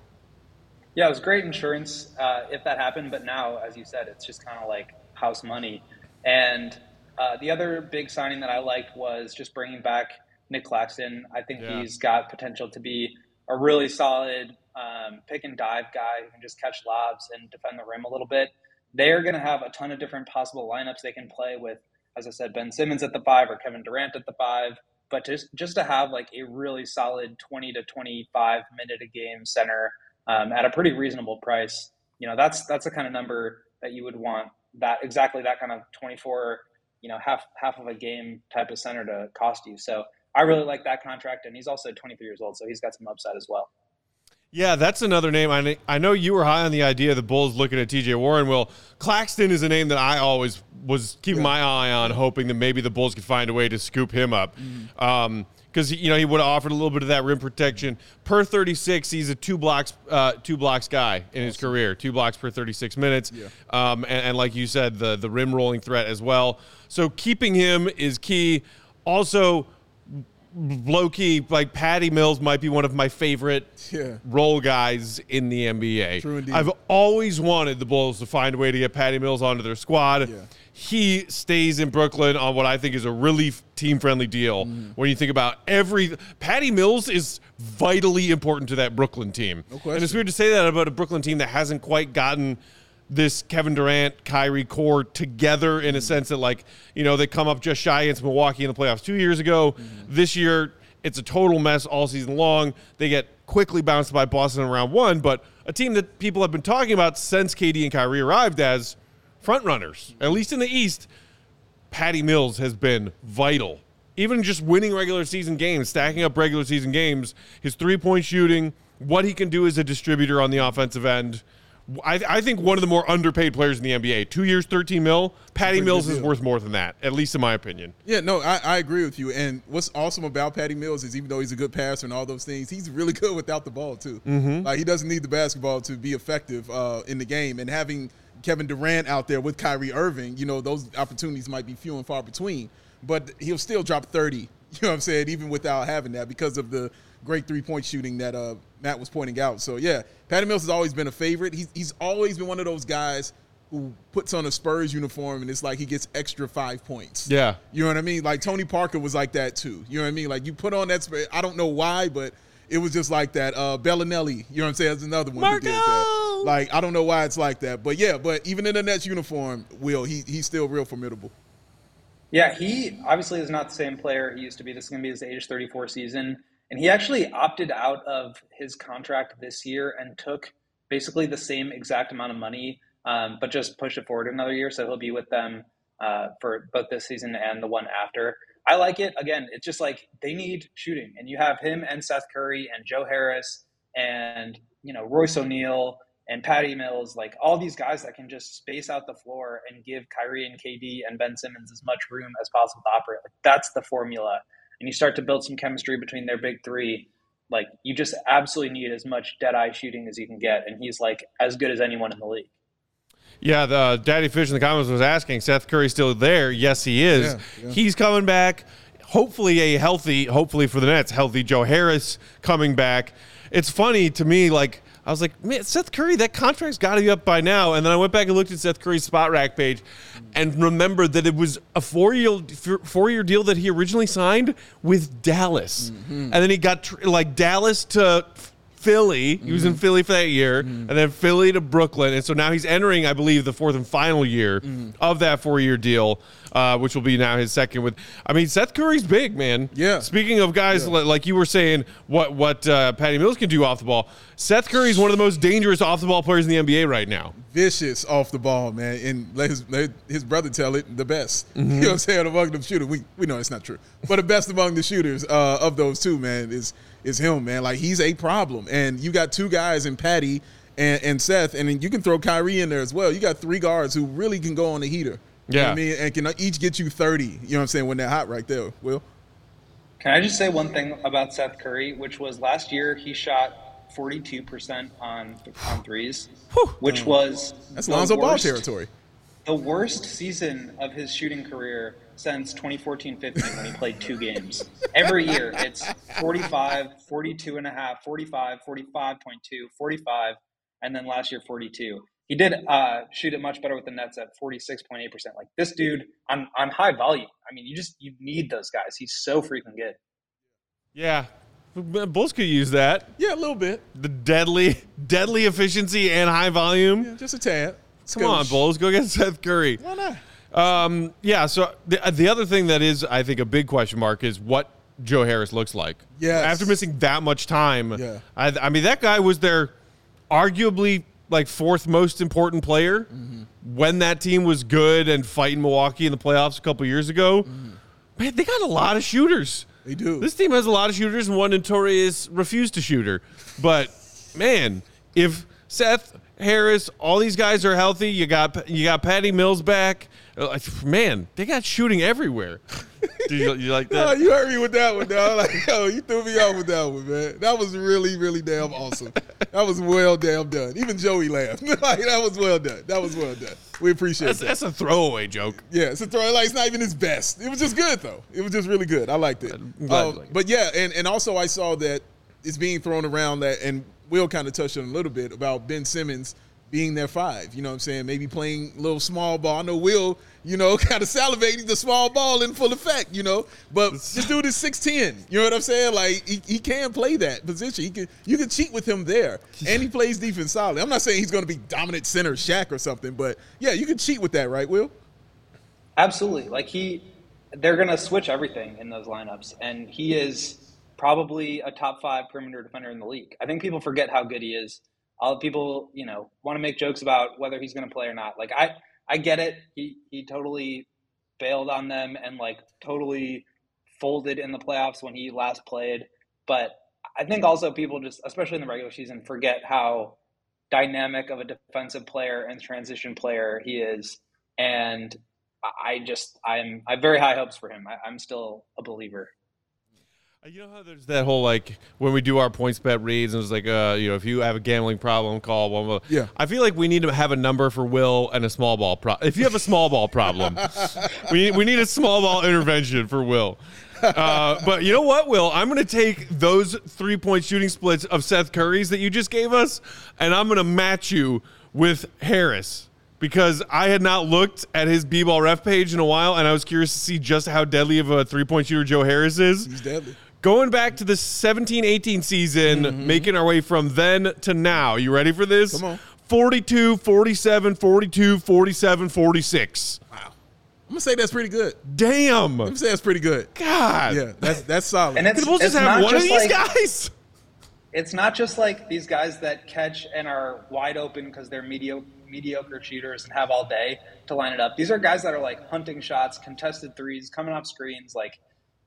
E: Yeah, it was great insurance uh, if that happened, but now, as you said, it's just kind of like house money. And uh, the other big signing that I liked was just bringing back Nick Claxton. I think
A: Yeah.
E: he's got potential to be a really solid um, pick and dive guy who can just catch lobs and defend the rim a little bit. They are going to have a ton of different possible lineups they can play with, as I said, Ben Simmons at the five or Kevin Durant at the five. But just just to have like a really solid 20 to 25 minute a game center um, at a pretty reasonable price, you know, that's that's the kind of number that you would want. That exactly that kind of 24, you know, half half of a game type of center to cost you. So I really like that contract, and he's also 23 years old, so he's got some upside as well.
A: Yeah, that's another name. I, I know you were high on the idea of the Bulls looking at TJ Warren. Well, Claxton is a name that I always was keeping my eye on, hoping that maybe the Bulls could find a way to scoop him up. Because you know he would have offered a little bit of that rim protection per 36. He's a two blocks uh, two blocks guy in his career, two blocks per 36 minutes. Um, and, and like you said, the the rim rolling threat as well. So keeping him is key. Also, low key, like Patty Mills might be one of my favorite
B: Yeah.
A: role guys in the NBA.
B: True indeed.
A: I've always wanted the Bulls to find a way to get Patty Mills onto their squad.
B: Yeah.
A: He stays in Brooklyn on what I think is a really team friendly deal.
B: Mm-hmm.
A: When you think about every Patty Mills is vitally important to that Brooklyn team.
B: No
A: And it's weird to say that about a Brooklyn team that hasn't quite gotten this Kevin Durant, Kyrie core together
B: Mm-hmm.
A: in a sense that like, you know, they come up just shy against Milwaukee in the playoffs two years ago.
B: Mm-hmm.
A: This year, it's a total mess all season long. They get quickly bounced by Boston in round one, but a team that people have been talking about since KD and Kyrie arrived as front runners, at least in the East. Patty Mills has been vital. Even just winning regular season games, stacking up regular season games, his three point shooting, what he can do as a distributor on the offensive end. I, I think one of the more underpaid players in the NBA. Two years, 13 mil. Patty Mills is worth more than that, at least in my opinion.
B: Yeah, no, I, I agree with you. And what's awesome about Patty Mills is even though he's a good passer and all those things, he's really good without the ball too.
A: Mm-hmm.
B: Like he doesn't need the basketball to be effective uh, in the game. And having Kevin Durant out there with Kyrie Irving, you know, those opportunities might be few and far between. But he'll still drop thirty. You know what I'm saying? Even without having that, because of the great three point shooting that uh, Matt was pointing out. So yeah, Patty Mills has always been a favorite. He's he's always been one of those guys who puts on a Spurs uniform and it's like he gets extra five points.
A: Yeah.
B: You know what I mean? Like Tony Parker was like that too. You know what I mean? Like you put on that. sp- I don't know why, but it was just like that. Uh, Belinelli. You know what I'm saying? That's another one who did that.
A: Marco!
B: Like I don't know why it's like that, but yeah. But even in the Nets uniform, Will he he's still real formidable.
E: Yeah, he obviously is not the same player he used to be. This is going to be his age 34 season. And he actually opted out of his contract this year and took basically the same exact amount of money, um, but just pushed it forward another year. So he'll be with them uh, for both this season and the one after. I like it. Again, it's just like they need shooting. And you have him and Seth Curry and Joe Harris and, you know, Royce O'Neale and Patty Mills, like all these guys that can just space out the floor and give Kyrie and KD and Ben Simmons as much room as possible to operate. Like that's the formula. And you start to build some chemistry between their big three. Like you just absolutely need as much dead eye shooting as you can get. And he's like as good as anyone in the league.
A: Yeah, the uh, Daddy Fish in the comments was asking, Seth Curry still there? Yes, he is.
B: Yeah, yeah.
A: He's coming back. Hopefully, a healthy, hopefully for the Nets, healthy Joe Harris coming back. It's funny to me, like, I was like, man, Seth Curry, that contract's got to be up by now. And then I went back and looked at Seth Curry's Spotrac page and remembered that it was a four year four year deal that he originally signed with Dallas. Mm-hmm. And then he got tr- like Dallas to Philly. He was in mm-hmm. Philly for that year, mm-hmm. and then Philly to Brooklyn, and so now he's entering, I believe, the fourth and final year of that four-year deal, uh, which will be now his second. With, I mean, Seth Curry's big, man.
B: Yeah.
A: Speaking of guys li- like you were saying, what what uh, Patty Mills can do off the ball, Seth Curry's one of the most dangerous off the ball players in the NBA right now.
B: Vicious off the ball, man, and let his let his brother tell it the best. You know what I'm saying among the shooters. We we know it's not true, but the best among the shooters uh, of those two, man, is is him, man. Like he's a problem, and you got two guys in Patty and, and Seth, and then you can throw Kyrie in there as well. You got three guards who really can go on the heater. You know what
A: Yeah.
B: I mean, and can each get you 30. You know what I'm saying when they're hot right there. Will.
E: Can I just say one thing about Seth Curry, which was last year he shot 42% on on threes, which was
B: That's
E: the
B: Lonzo Ball territory.
E: the worst season of his shooting career since 2014-15 when he played two games. Every year it's 45, 42 and a half, 45, 45.2, 45, and then last year 42. He did uh, shoot it much better with the Nets at 46.8%. Like this dude on, on high volume. I mean, you just you need those guys. He's so freaking good.
A: Yeah. Bulls could use that.
B: Yeah, a little bit.
A: The deadly, deadly efficiency and high volume.
B: Yeah, just a tad.
A: Come on, Bulls, go get Seth Curry.
B: Why not?
A: Um, yeah. So the the other thing that is, I think, a big question mark is what Joe Harris looks like.
B: Yes.
A: After missing that much time.
B: Yeah.
A: I, I mean, that guy was their arguably like fourth most important player
B: Mm-hmm.
A: when that team was good and fighting Milwaukee in the playoffs a couple years ago. Man, they got a lot of shooters.
B: They do.
A: This team has a lot of shooters and one notorious refused to shooter. But man, if Seth Harris, all these guys are healthy, you got you got Patty Mills back. Man, they got shooting everywhere. Do you, you like
B: Oh,
A: that?
B: you hurt me with that one, dog. Like, yo, you threw me off with that one, man. That was really, really damn awesome. That was well damn done. Even Joey laughed. like, that was well done. That was well done. We appreciate
A: That's,
B: that.
A: that's a throwaway joke.
B: Yeah, it's a throwaway. Like it's not even his best. It was just good though. It was just really good. I liked it.
A: I'm glad you
B: Uh,
A: like it.
B: But yeah, and and also I saw that it's being thrown around that, and Will kind of touched on a little bit about Ben Simmons being their five. You know what I'm saying? Maybe playing a little small ball. I know Will, you know, kind of salivating the small ball in full effect. You know, but this dude is 6'10". You know what I'm saying? Like he, he can play that position. He can you can cheat with him there, and he plays defense solid. I'm not saying he's going to be dominant center Shaq or something, but yeah, you can cheat with that, right, Will?
E: Absolutely. Like he, they're going to switch everything in those lineups, and he is probably a top five perimeter defender in the league. I think people forget how good he is. All people, you know, want to make jokes about whether he's going to play or not. Like I, I get it. He he totally bailed on them and like totally folded in the playoffs when he last played. But I think also people just, especially in the regular season, forget how dynamic of a defensive player and transition player he is. And I just I'm I have very high hopes for him. I, I'm still a believer.
A: You know how there's that whole like when we do our PointsBet reads and it's like uh you know if you have a gambling problem call one. blah.
B: Yeah.
A: I feel like we need to have a number for Will and a small ball pro. If you have a small ball problem, we we need a small ball intervention for Will. Uh, but you know what, Will? I'm going to take those three point shooting splits of Seth Curry's that you just gave us, and I'm going to match you with Harris because I had not looked at his B ball ref page in a while, and I was curious to see just how deadly of a three point shooter Joe Harris is.
B: He's deadly.
A: Going back to the 17 18 season, mm-hmm. making our way from then to now. You ready for this?
B: Come on.
A: 42, 47, 42, 47, 46.
B: Wow. I'm gonna say that's pretty good.
A: Damn.
B: I'm gonna say that's pretty good.
A: God.
B: Yeah, that's that's solid.
E: And it's,
A: Could the Bulls
E: it's
A: just have
E: not
A: one of
E: just
A: these
E: like,
A: guys?
E: It's not just like these guys that catch and are wide open because they're mediocre mediocre shooters and have all day to line it up. These are guys that are like hunting shots, contested threes, coming off screens. Like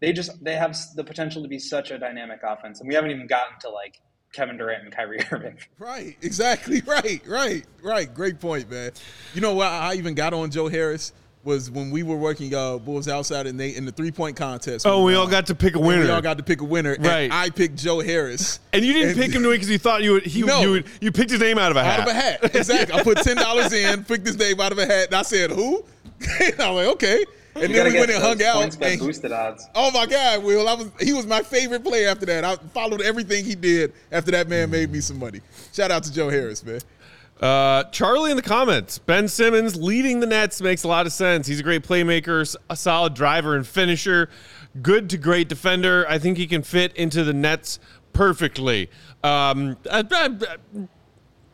E: they just they have the potential to be such a dynamic offense, and we haven't even gotten to like Kevin Durant and Kyrie Irving.
B: right, exactly. Right, right, right. Great point, man. You know what? I even got on Joe Harris was when we were working uh, Bulls outside and they in the three point contest.
A: Oh, we
B: Uh,
A: all got to pick a winner.
B: We all got to pick a winner. and
A: Right.
B: I picked Joe Harris.
A: and you didn't
B: And-
A: pick him to me because you thought you would, he,
B: No.
A: you would, you picked his name out of a hat.
B: out of a hat. Exactly. I put ten dollars in, picked his name out of a hat, and I said, "Who?" and I'm like, "Okay." And
E: You
B: then we went and hung out. and-
E: boosted odds.
B: Oh my God, Will! I was he was my favorite player after that. I followed everything he did after that man made me some money. Shout out to Joe Harris, man.
A: Uh, Charlie in the comments. Ben Simmons leading the Nets makes a lot of sense. He's a great playmaker, s- a solid driver and finisher, good to great defender. I think he can fit into the Nets perfectly. Um, uh, uh,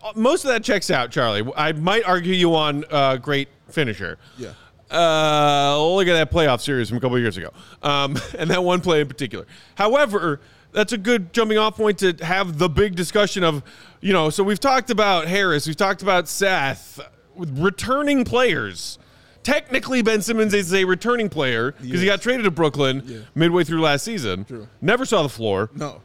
A: uh, most of that checks out, Charlie. I might argue you on uh, great finisher.
B: Yeah.
A: Uh, look at that playoff series from a couple of years ago, um, and that one play in particular. However, that's a good jumping off point to have the big discussion of, you know. So we've talked about Harris, we've talked about Seth, with returning players. Technically, Ben Simmons is a returning player because he got traded to Brooklyn
B: Yeah.
A: midway through last season.
B: True.
A: Never saw the floor.
B: No.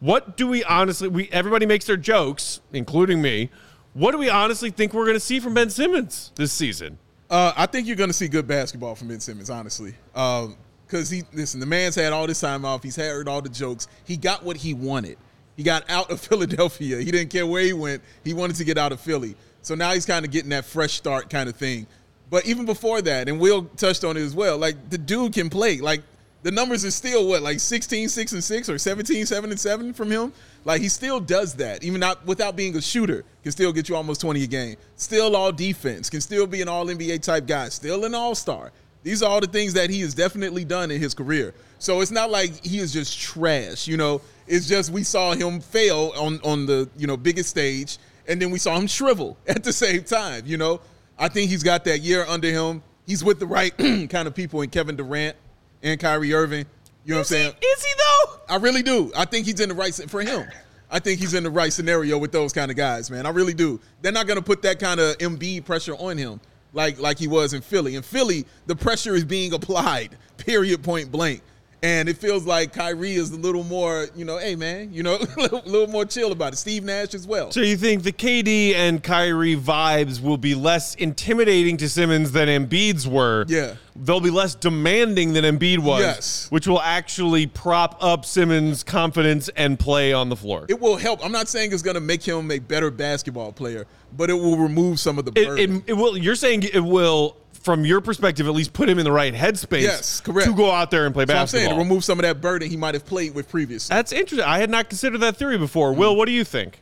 A: What do we honestly? We everybody makes their jokes, including me. What do we honestly think we're going to see from Ben Simmons this season?
B: Uh, I think you're going to see good basketball from Ben Simmons, honestly. Because he, listen, the man's had all this time off. He's heard all the jokes. He got what he wanted. He got out of Philadelphia. He didn't care where he went. He wanted to get out of Philly. So now he's kind of getting that fresh start kind of thing. But even before that, and Will touched on it as well, like the dude can play. Like the numbers are still what, like 16, 6 and 6 or 17, 7 and 7 from him? Like he still does that, even not without being a shooter, can still get you almost 20 a game. Still all defense, can still be an all NBA type guy, still an all-star. These are all the things that he has definitely done in his career. So it's not like he is just trash, you know. It's just we saw him fail on on the, you know, biggest stage and then we saw him shrivel at the same time, you know. I think he's got that year under him. He's with the right kind of people in Kevin Durant and Kyrie Irving. You know
A: is
B: what I'm saying?
A: He, is he though?
B: I really do. I think he's in the right for him. I think he's in the right scenario with those kind of guys, man. I really do. They're not going to put that kind of MB pressure on him like like he was in Philly. In Philly, the pressure is being applied, period, point blank. And it feels like Kyrie is a little more, you know, hey man, you know, a little, little more chill about it. Steve Nash as well.
A: So you think the KD and Kyrie vibes will be less intimidating to Simmons than Embiid's were?
B: Yeah.
A: They'll be less demanding than Embiid was.
B: Yes.
A: Which will actually prop up Simmons' confidence and play on the floor.
B: It will help. I'm not saying it's going to make him a better basketball player, but it will remove some of the
A: It,
B: burden.
A: it, it will. You're saying it will, from your perspective, at least put him in the right headspace.
B: Yes, correct.
A: To go out there and play
B: so I'm
A: basketball.
B: saying to remove some of that burden he might have played with previously.
A: That's interesting. I had not considered that theory before. Will, what do you think?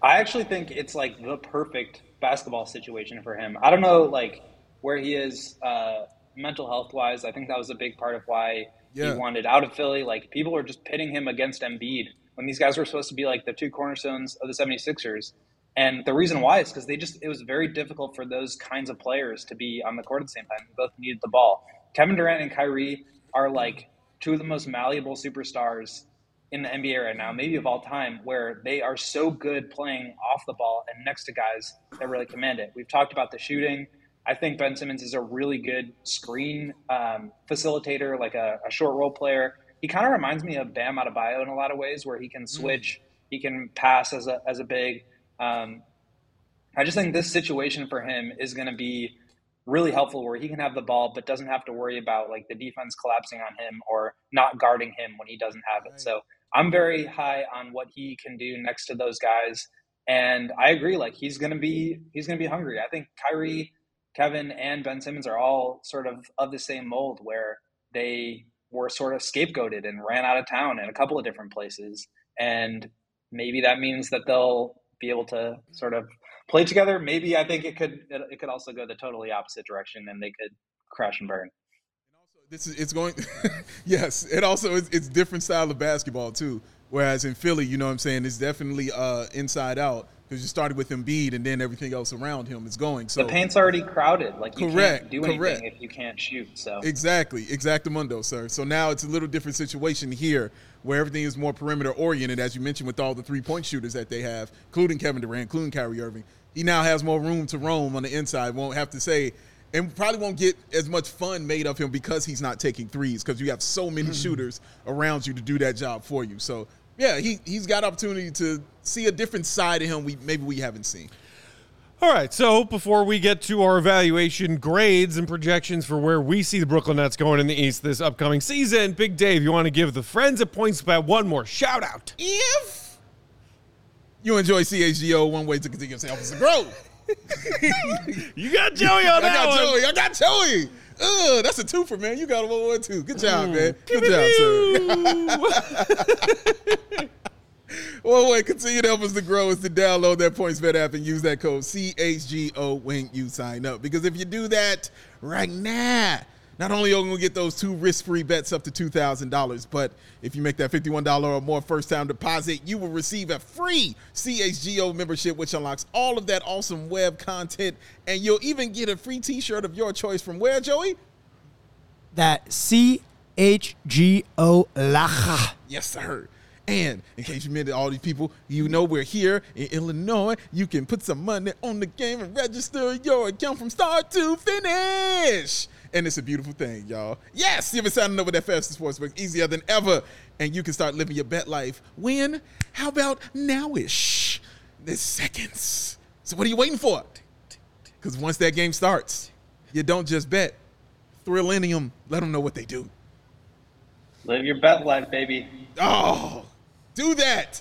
E: I actually think it's like the perfect basketball situation for him. I don't know like where he is uh, mental health wise. I think that was a big part of why
B: Yeah.
E: he wanted out of Philly. Like people are just pitting him against Embiid when these guys were supposed to be like the two cornerstones of the 76ers. And the reason why is because they just it was very difficult for those kinds of players to be on the court at the same time. They both needed the ball. Kevin Durant and Kyrie are like two of the most malleable superstars in the NBA right now, maybe of all time, where they are so good playing off the ball and next to guys that really command it. We've talked about the shooting. I think Ben Simmons is a really good screen um, facilitator, like a, a short role player. He kind of reminds me of Bam Adebayo in a lot of ways, where he can switch, he can pass as a as a big. Um, I just think this situation for him is going to be really helpful where he can have the ball but doesn't have to worry about like the defense collapsing on him or not guarding him when he doesn't have it. So I'm very high on what he can do next to those guys. And I agree, like he's gonna be he's gonna be hungry. I think Kyrie, Kevin, and Ben Simmons are all sort of of the same mold where they were sort of scapegoated and ran out of town in a couple of different places. And maybe that means that they'll be able to sort of play together. Maybe I think it could it, it could also go the totally opposite direction and they could crash and burn.
B: This is it's going. yes, it also is it's different style of basketball too. Whereas in Philly, you know what I'm saying, it's definitely uh, inside out because you started with Embiid and then everything else around him is going. So
E: the paint's already crowded. Like you
B: Correct,
E: can't do anything
B: correct.
E: if you can't shoot. So
B: Exactly, exactamundo, sir. So now it's a little different situation here, where everything is more perimeter oriented, as you mentioned, with all the three point shooters that they have, including Kevin Durant, including Kyrie Irving. He now has more room to roam on the inside. Won't have to say, and probably won't get as much fun made of him because he's not taking threes because you have so many mm-hmm. shooters around you to do that job for you. So yeah, he he's got opportunity to see a different side of him we maybe we haven't seen.
A: All right, so before we get to our evaluation grades and projections for where we see the Brooklyn Nets going in the East this upcoming season, Big Dave, you want to give the friends at PointsBet one more shout out.
B: If you enjoy CHGO, one way to continue yourself is to grow.
A: You got Joey on
B: I
A: that
B: got
A: one.
B: Joey. I got Joey. Ugh, that's a twofer, man. You got a one one two. Good job, man. Good job, sir. One way continue to help us to grow is to download that PointsBet app and use that code CHGO when you sign up. Because if you do that right now, not only are you going to get those two risk-free bets up to $2,000, but if you make that $51 or more first-time deposit, you will receive a free CHGO membership, which unlocks all of that awesome web content, and you'll even get a free T-shirt of your choice from where, Joey?
C: That C H G O Lacha.
B: Yes, sir. And in case you missed all these people, you know we're here in Illinois. You can put some money on the game and register your account from start to finish. And it's a beautiful thing, y'all. Yes, you've been signing up with that Fastest Sportsbook easier than ever. And you can start living your bet life. When? How about nowish? There's seconds. So what are you waiting for? Because once that game starts, you don't just bet. Thrillium, let them know what they do.
E: live your bet life, baby.
B: Oh, do that.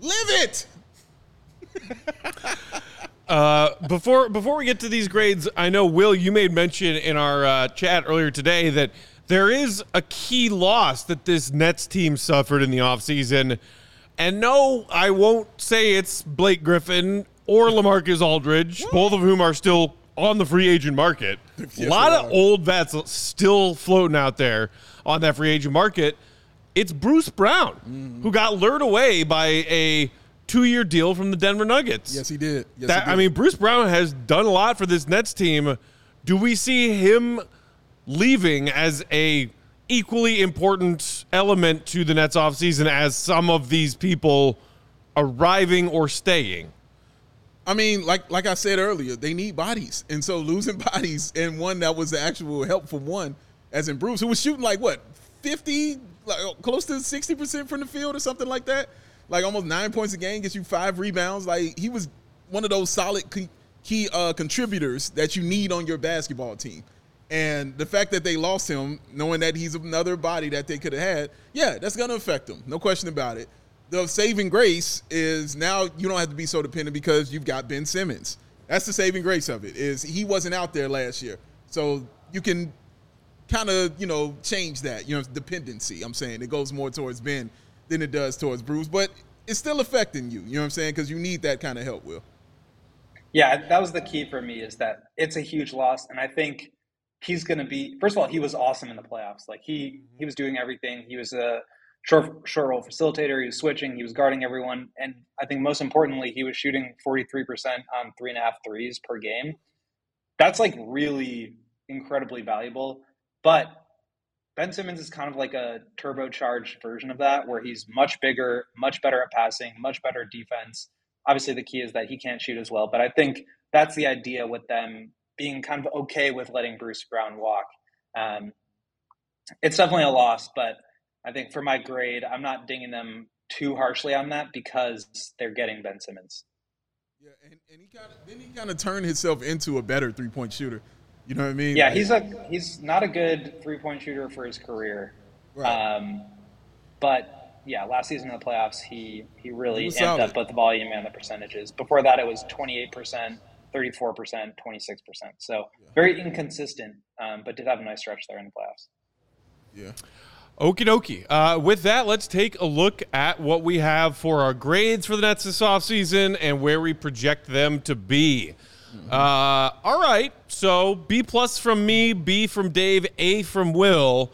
B: Live it.
A: Uh, before before we get to these grades, I know Will, you made mention in our uh, chat earlier today that there is a key loss that this Nets team suffered in the offseason. And no, I won't say it's Blake Griffin or LaMarcus Aldridge, both of whom are still on the free agent market.
B: Yes,
A: a lot of old vets still floating out there on that free agent market. It's Bruce Brown,
B: Mm-hmm.
A: who got lured away by a two year deal from the Denver Nuggets.
B: Yes, he did. Yes,
A: that,
B: he
A: I mean, Bruce Brown has done a lot for this Nets team. Do we see him leaving as a equally important element to the Nets offseason as some of these people arriving or staying?
B: I mean, like like I said earlier, they need bodies, and so losing bodies and one that was the actual helpful one, as in Bruce, who was shooting like what fifty, like close to sixty percent from the field or something like that, like almost nine points a game, gets you five rebounds. Like he was one of those solid key, uh, contributors that you need on your basketball team. And the fact that they lost him, knowing that he's another body that they could have had, yeah, that's going to affect them. No question about it. The saving grace is now you don't have to be so dependent because you've got Ben Simmons. That's the saving grace of it. Is he wasn't out there last year, so you can kind of you know change that. You know, dependency. I'm saying it goes more towards Ben than it does towards Bruce, but it's still affecting you. You know what I'm saying? Because you need that kind of help. Will.
E: Yeah, that was the key for me is that it's a huge loss, and I think he's going to be. First of all, he was awesome in the playoffs. Like he mm-hmm. he was doing everything. He was a short short roll facilitator. He was switching. He was guarding everyone, and I think most importantly, he was shooting forty three percent on three and a half threes per game. That's like really incredibly valuable. But Ben Simmons is kind of like a turbocharged version of that, where he's much bigger, much better at passing, much better defense. Obviously, the key is that he can't shoot as well, but I think that's the idea with them being kind of okay with letting Bruce Brown walk. Um, it's definitely a loss, but I think for my grade, I'm not dinging them too harshly on that because they're getting Ben Simmons.
B: Yeah, and, and he kind of then he kind of turned himself into a better three point shooter. You know what I mean?
E: Yeah,
B: Like-
E: he's a he's not a good three point shooter for his career.
B: Right.
E: Um, but yeah, last season in the playoffs, he he really
B: He
E: amped
B: solid.
E: up both the volume and the percentages. Before that, it was twenty eight percent, thirty four percent, twenty six percent. So very inconsistent, um, but did have a nice stretch there in the playoffs.
B: yeah.
A: Okie dokie. Uh, with that, let's take a look at what we have for our grades for the Nets this offseason and where we project them to be. Uh, all right. So B plus from me, B from Dave, A from Will.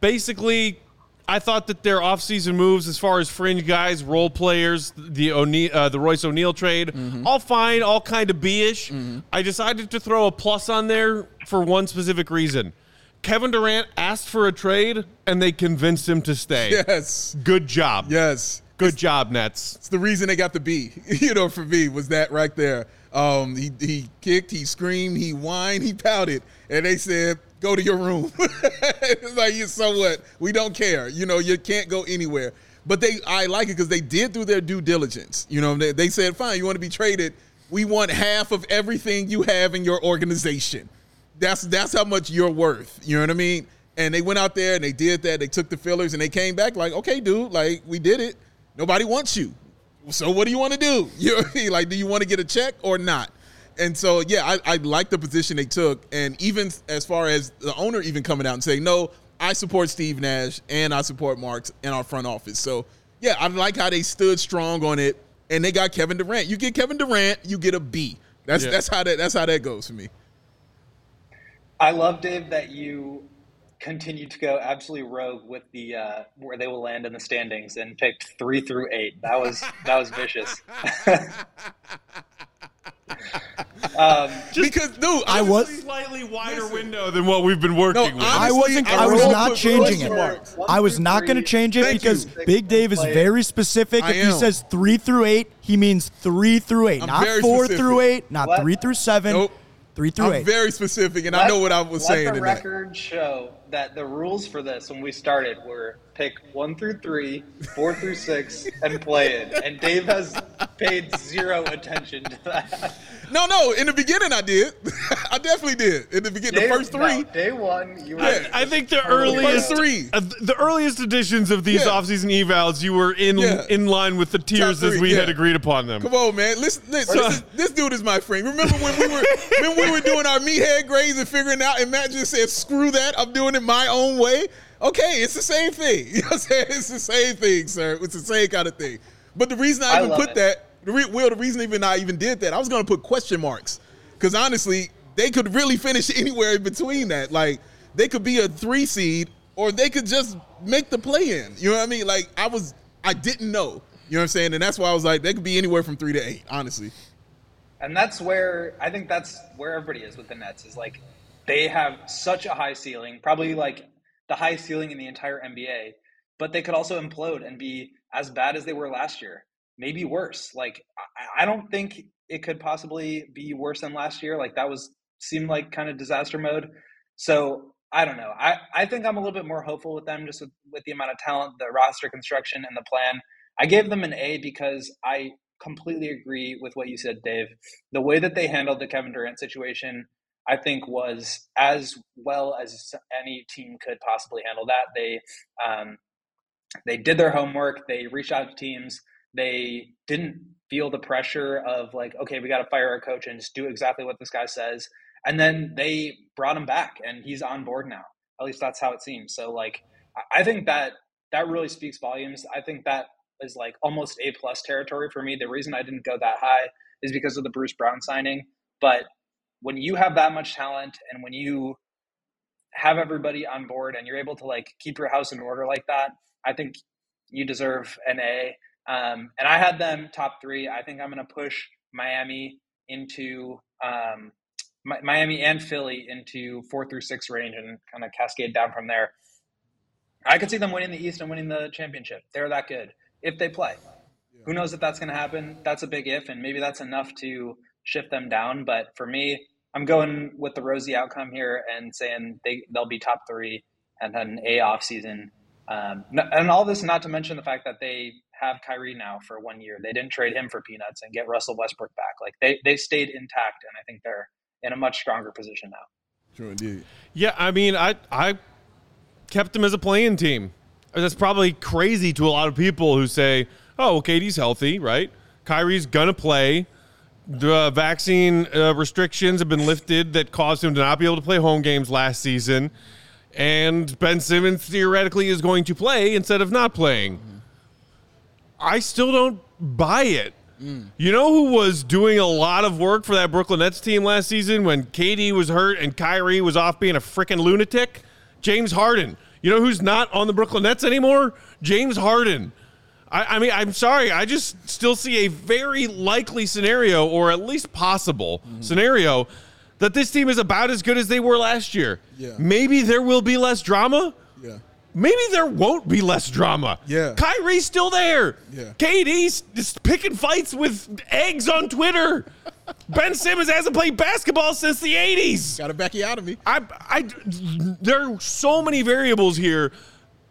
A: Basically, I thought that their offseason moves, as far as fringe guys, role players, the O'Neale, uh, the Royce O'Neale trade, all fine, all kind of B-ish. I decided to throw a plus on there for one specific reason. Kevin Durant asked for a trade, and they convinced him to stay.
B: Yes.
A: Good job.
B: Yes.
A: Good job, Nets.
B: It's the reason they got the B. You know, for me was that right there. Um, he he kicked, he screamed, he whined, he pouted, and they said, "Go to your room." it's like, so what? We don't care. You know, you can't go anywhere. But they, I like it because they did do their due diligence. You know, they, they said, "Fine, you want to be traded? We want half of everything you have in your organization. That's that's how much you're worth." You know what I mean? And they went out there and they did that. They took the fillers and they came back like, "Okay, dude, like we did it. Nobody wants you." So what do you want to do? You know what I mean? Like, do you want to get a check or not? And so, yeah, I, I like the position they took. And even as far as the owner even coming out and saying, no, I support Steve Nash and I support Marks in our front office. So, yeah, I like how they stood strong on it. And they got Kevin Durant. You get Kevin Durant, you get a B. That's
A: Yeah.
B: that's how that that's how that goes for me.
E: I love Dave that you continued to go absolutely rogue with the uh, where they will land in the standings and picked three through eight. That was that was vicious. um,
B: because, dude,
C: I was-
A: Slightly wider
B: Listen.
A: window than what we've been working
B: No,
A: with.
C: I wasn't.
B: I
C: I was not changing it.
B: marks.
C: I was not going to change it
B: Thank
C: because
B: you.
C: Big Dave is very specific.
B: I
C: if he says three through eight, he means three through 8
B: I'm
C: not four
B: specific.
C: through eight, not
E: Let-
C: three through seven,
B: Nope.
C: three through
B: I'm
C: eight.
B: very specific, and I know what I was
E: let
B: saying
E: the
B: in that.
E: record show that the rules for this when we started were pick one through three, four through six, and play it. And Dave has paid zero attention to that.
B: No, no. In the beginning, I did. I definitely did. In the beginning, the first three.
E: no, day one, you were.
B: Yeah.
A: I think the earliest
B: First three.
A: uh, the earliest editions of these
B: Yeah.
A: offseason evals, you were in
B: Yeah.
A: in line with the tiers
B: Top
A: as
B: three,
A: we had agreed upon them.
B: Come on, man. Listen, listen
A: So-
B: this, is- this dude is my friend. Remember when we were when we were doing our meathead grades and figuring out, and Matt just said, "Screw that! I'm doing it my own way." Okay, it's the same thing. You know what I'm saying? It's the same thing, sir. It's the same kind of thing. But the reason I,
E: I
B: even put
E: it.
B: that, the re- well, the reason even I even did that, I was going to put question marks because honestly, they could really finish anywhere in between that. Like they could be a three seed, or they could just make the play in. You know what I mean? Like I was, I didn't know. You know what I'm saying? And that's why I was like, they could be anywhere from three to eight. Honestly.
E: And that's where I think that's where everybody is with the Nets is like they have such a high ceiling, probably like the highest ceiling in the entire NBA, but they could also implode and be as bad as they were last year, maybe worse. Like I, don't think it could possibly be worse than last year. Like that was seemed like kind of disaster mode. So I don't know. I, I think I'm a little bit more hopeful with them just with, with the amount of talent, the roster construction, and the plan. I gave them an A because I completely agree with what you said, Dave. The way that they handled the Kevin Durant situation, I think, was as well as any team could possibly handle that. They um, they did their homework. They reached out to teams. They didn't feel the pressure of like, okay, we got to fire our coach and just do exactly what this guy says. And then they brought him back, and he's on board now. At least that's how it seems. So, like, I- I think that that really speaks volumes. I think that is like almost A plus territory for me. The reason I didn't go that high is because of the Bruce Brown signing. But when you have that much talent and when you have everybody on board and you're able to like keep your house in order like that, I think you deserve an A. Um, and I had them top three. I think I'm going to push Miami into um, Mi- Miami and Philly into four through six range and kind of cascade down from there. I could see them winning the East and winning the championship. They're that good if they play. Who knows if that's going to happen? That's a big if, and maybe that's enough to shift them down. But for me, I'm going with the rosy outcome here and saying they they'll be top three and then a off season. Um, and all this not to mention the fact that they have Kyrie now for one year. They didn't trade him for peanuts and get Russell Westbrook back. Like they they stayed intact, and I think they're in a much stronger position now.
B: Sure indeed.
A: Yeah, I mean, I I kept them as a playing team. That's probably crazy to a lot of people who say, "Oh, well, KD's healthy, right? Kyrie's gonna play. The vaccine uh, restrictions have been lifted that caused him to not be able to play home games last season, and Ben Simmons theoretically is going to play instead of not playing." I still don't buy it. You know who was doing a lot of work for that Brooklyn Nets team last season when KD was hurt and Kyrie was off being a freaking lunatic? James Harden. You know who's not on the Brooklyn Nets anymore? James Harden. I, I mean, I'm sorry. I just still see a very likely scenario, or at least possible mm-hmm. scenario, that this team is about as good as they were last year.
B: Yeah.
A: Maybe there will be less drama.
B: Yeah.
A: Maybe there won't be less drama.
B: Yeah.
A: Kyrie's still there.
B: Yeah.
A: KD's just picking fights with eggs on Twitter. ben Simmons hasn't played basketball since the 80s.
B: Got a back you out of me.
A: I, I, there are so many variables here,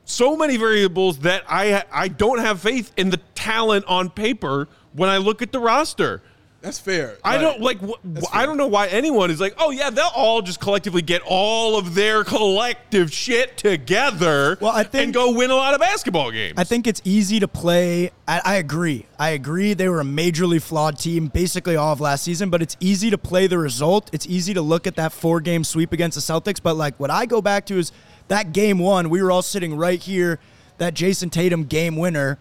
A: so many variables that I, I don't have faith in the talent on paper when I look at the roster.
B: That's fair.
A: I don't like. wh- I don't know why anyone is like, oh yeah, they'll all just collectively get all of their collective shit together.
C: Well, I think-
A: and go win a lot of basketball games.
C: I think it's easy to play. I, I agree. I agree. They were a majorly flawed team basically all of last season, but it's easy to play the result. It's easy to look at that four game sweep against the Celtics. But like what I go back to is that game one, we were all sitting right here, that Jayson Tatum game winner.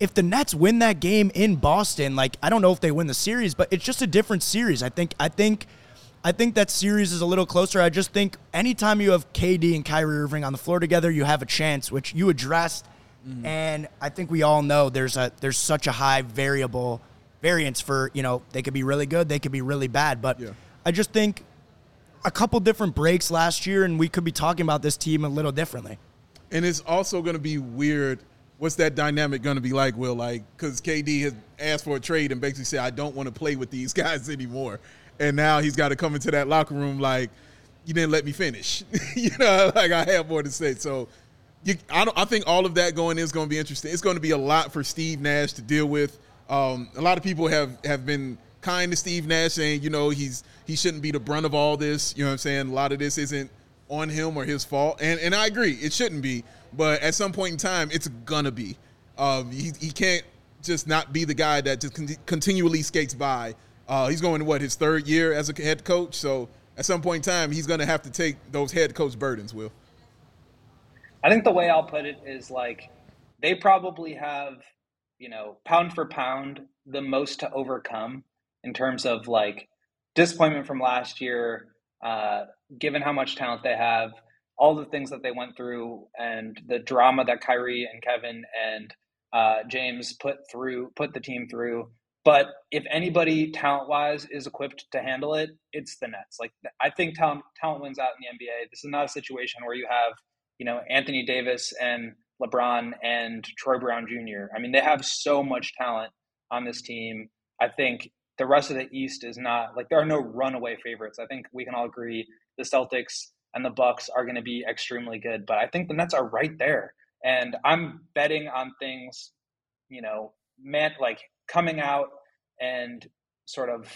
C: If the Nets win that game in Boston, like I don't know if they win the series, but it's just a different series. I think I think I think that series is a little closer. I just think anytime you have KD and Kyrie Irving on the floor together, you have a chance, which you addressed. Mm-hmm. And I think we all know there's a there's such a high variable variance for you know they could be really good, they could be really bad. But
B: Yeah.
C: I just think a couple different breaks last year, and we could be talking about this team a little differently.
B: And it's also going to be weird. What's that dynamic going to be like, Will? Like, because KD has asked for a trade and basically said, I don't want to play with these guys anymore. And now he's got to come into that locker room like, you didn't let me finish. you know, like I have more to say. So you, I, I think all of that going in is going to be interesting. It's going to be a lot for Steve Nash to deal with. Um, a lot of people have, have been kind to Steve Nash, saying you know he's he shouldn't be the brunt of all this. You know what I'm saying? A lot of this isn't on him or his fault, and and I agree, it shouldn't be. But at some point in time, it's gonna be. Um, he he can't just not be the guy that just con- continually skates by. Uh, he's going to what his third year as a head coach, so at some point in time, he's to have to take those head coach burdens. Will
E: I think the way I'll put it is like they probably have, you know, pound for pound, the most to overcome in terms of like disappointment from last year, uh, given how much talent they have, all the things that they went through, and the drama that Kyrie and Kevin and uh, James put through, put the team through. But if anybody talent wise is equipped to handle it, it's the Nets. Like I think talent talent wins out in the NBA. This is not a situation where you have you know Anthony Davis and LeBron and Troy Brown Jr. I mean, they have so much talent on this team. I think the rest of the East is not like there are no runaway favorites. I think we can all agree the Celtics and the Bucks are going to be extremely good, but I think the Nets are right there. And I'm betting on things, you know, man, like coming out and sort of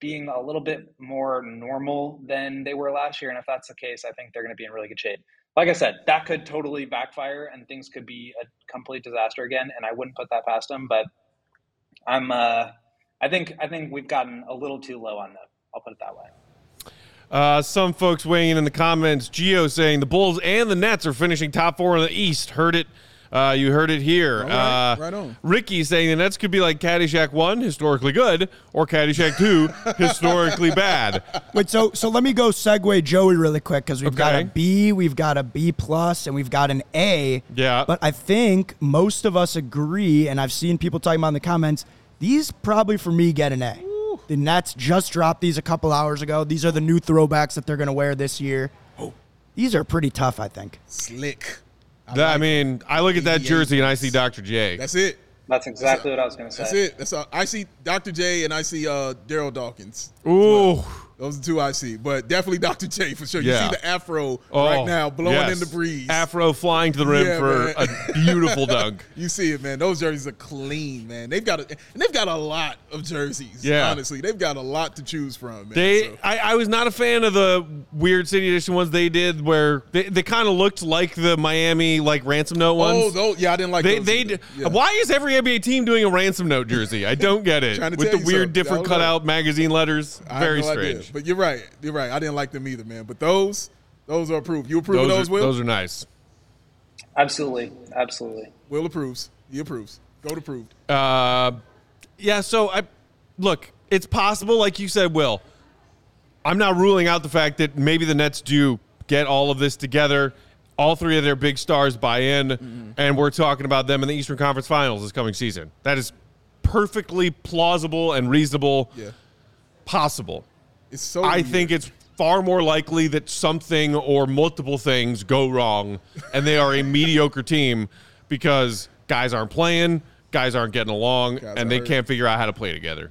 E: being a little bit more normal than they were last year. And if that's the case, I think they're going to be in really good shape like I said, that could totally backfire and things could be a complete disaster again. And I wouldn't put that past them. But I'm, uh, I think, I think we've gotten a little too low on them. I'll put it that way.
A: Uh, some folks weighing in in the comments. Geo saying the Bulls and the Nets are finishing top four in the East. Heard it uh, you heard it here.
B: Right,
A: uh,
B: right on.
A: Ricky saying the Nets could be like Caddyshack 1, historically good, or Caddyshack 2, historically bad.
C: Wait, so so let me go segue Joey really quick because we've got a B, we've got a B plus, and we've got an A.
A: Yeah.
C: But I think most of us agree, and I've seen people talking about in the comments. These probably for me get an A. The Nets just dropped these a couple hours ago. These are the new throwbacks that they're going to wear this year. These are pretty tough, I think.
B: slick.
A: That- I mean, I look at that jersey and I see Dr. J.
B: That's it.
E: That's exactly what I was going to say.
B: That's it. That's all. I see Dr. J and I see uh, Darryl Dawkins.
A: Ooh.
B: Those are two I see, but definitely Dr. J for sure. You see the afro
A: Oh,
B: right now blowing
A: yes.
B: in the breeze.
A: Afro flying to the rim
B: Yeah,
A: for
B: man.
A: a beautiful dunk.
B: You see it, man. Those jerseys are clean, man. They've got a, and they've got a lot of jerseys.
A: Yeah.
B: honestly, they've got a lot to choose from. Man.
A: They,
B: So,
A: I, I was not a fan of the weird City Edition ones they did, where they, they kind of looked like the Miami like ransom note ones.
B: oh, those, yeah, I didn't like
A: They,
B: those
A: they, d-
B: Yeah.
A: why is every NBA team doing a ransom note jersey? I don't get it. With the weird,
B: something.
A: different
B: know.
A: cutout magazine letters. Very
B: no idea.
A: Strange.
B: But you're right. You're right. I didn't like them either, man. But those, those are approved. You approve
A: Those,
B: of those,
A: are,
B: Will?
A: those are nice.
E: Absolutely. Absolutely.
B: Will approves. He approves. Gold approved.
A: Uh, yeah. So I look. It's possible, like you said, Will. I'm not ruling out the fact that maybe the Nets do get all of this together. All three of their big stars buy in,
B: Mm-hmm.
A: and we're talking about them in the Eastern Conference Finals this coming season. That is perfectly plausible and reasonable,
B: Yeah.
A: possible.
B: It's so.
A: I
B: weird.
A: think it's far more likely that something or multiple things go wrong and they are a mediocre team because guys aren't playing, guys aren't getting along,
B: Guys
A: and they
B: hurt.
A: can't figure out how to play together.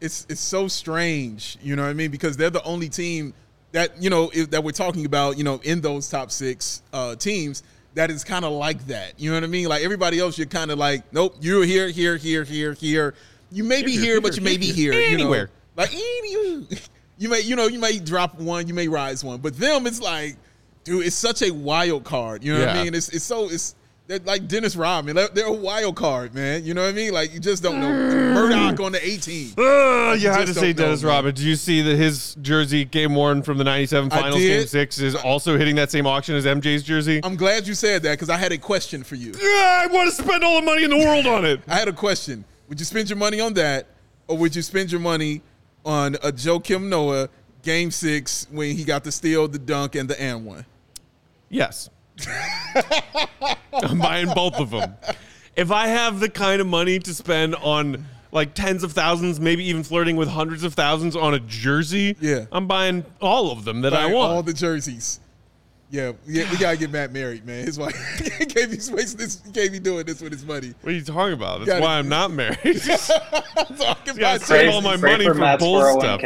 B: it's it's so strange, you know what I mean? Because they're the only team that you know that we're talking about, you know, in those top six uh, teams that is kind of like that. You know what I mean? Like everybody else, you're kind of like, nope, you're here, here, here, here, here. You may be
A: Here,
B: here, but you may be
A: here,
B: here. you know?
A: anywhere.
B: like you, you may, you know, you may drop one, you may rise one, but them, it's like, dude, it's such a wild card. You know what I mean? It's it's so it's. They're like Dennis Rodman. They're, they're a wild card, man. You know what I mean? Like you just don't know. Murdoch on the 18.
A: Uh, you had to
B: just
A: say
B: don't know,
A: Dennis
B: man.
A: Rodman. Did you see that his jersey game worn from the 97
B: I
A: finals game six is also hitting that same auction as MJ's jersey?
B: I'm glad you said that because I had a question for you.
A: yeah, I want to spend all the money in the world on it.
B: I had a question. Would you spend your money on that, or would you spend your money on a Joakim Noah game six when he got the steal, the dunk, and the and one?
A: Yes. I'm buying both of them. If I have the kind of money to spend on like tens of thousands, maybe even flirting with hundreds of thousands on a jersey,
B: Yeah.
A: I'm buying all of them that I want.
B: all the jerseys. Yeah, yeah, we gotta get Matt married, man. His wife he can't be wasting this. He can't be doing this with his money.
A: what are you talking about? That's
B: Gotta-
A: why I'm not married.
B: talking about
A: save all my money
E: for,
A: for bull stuff.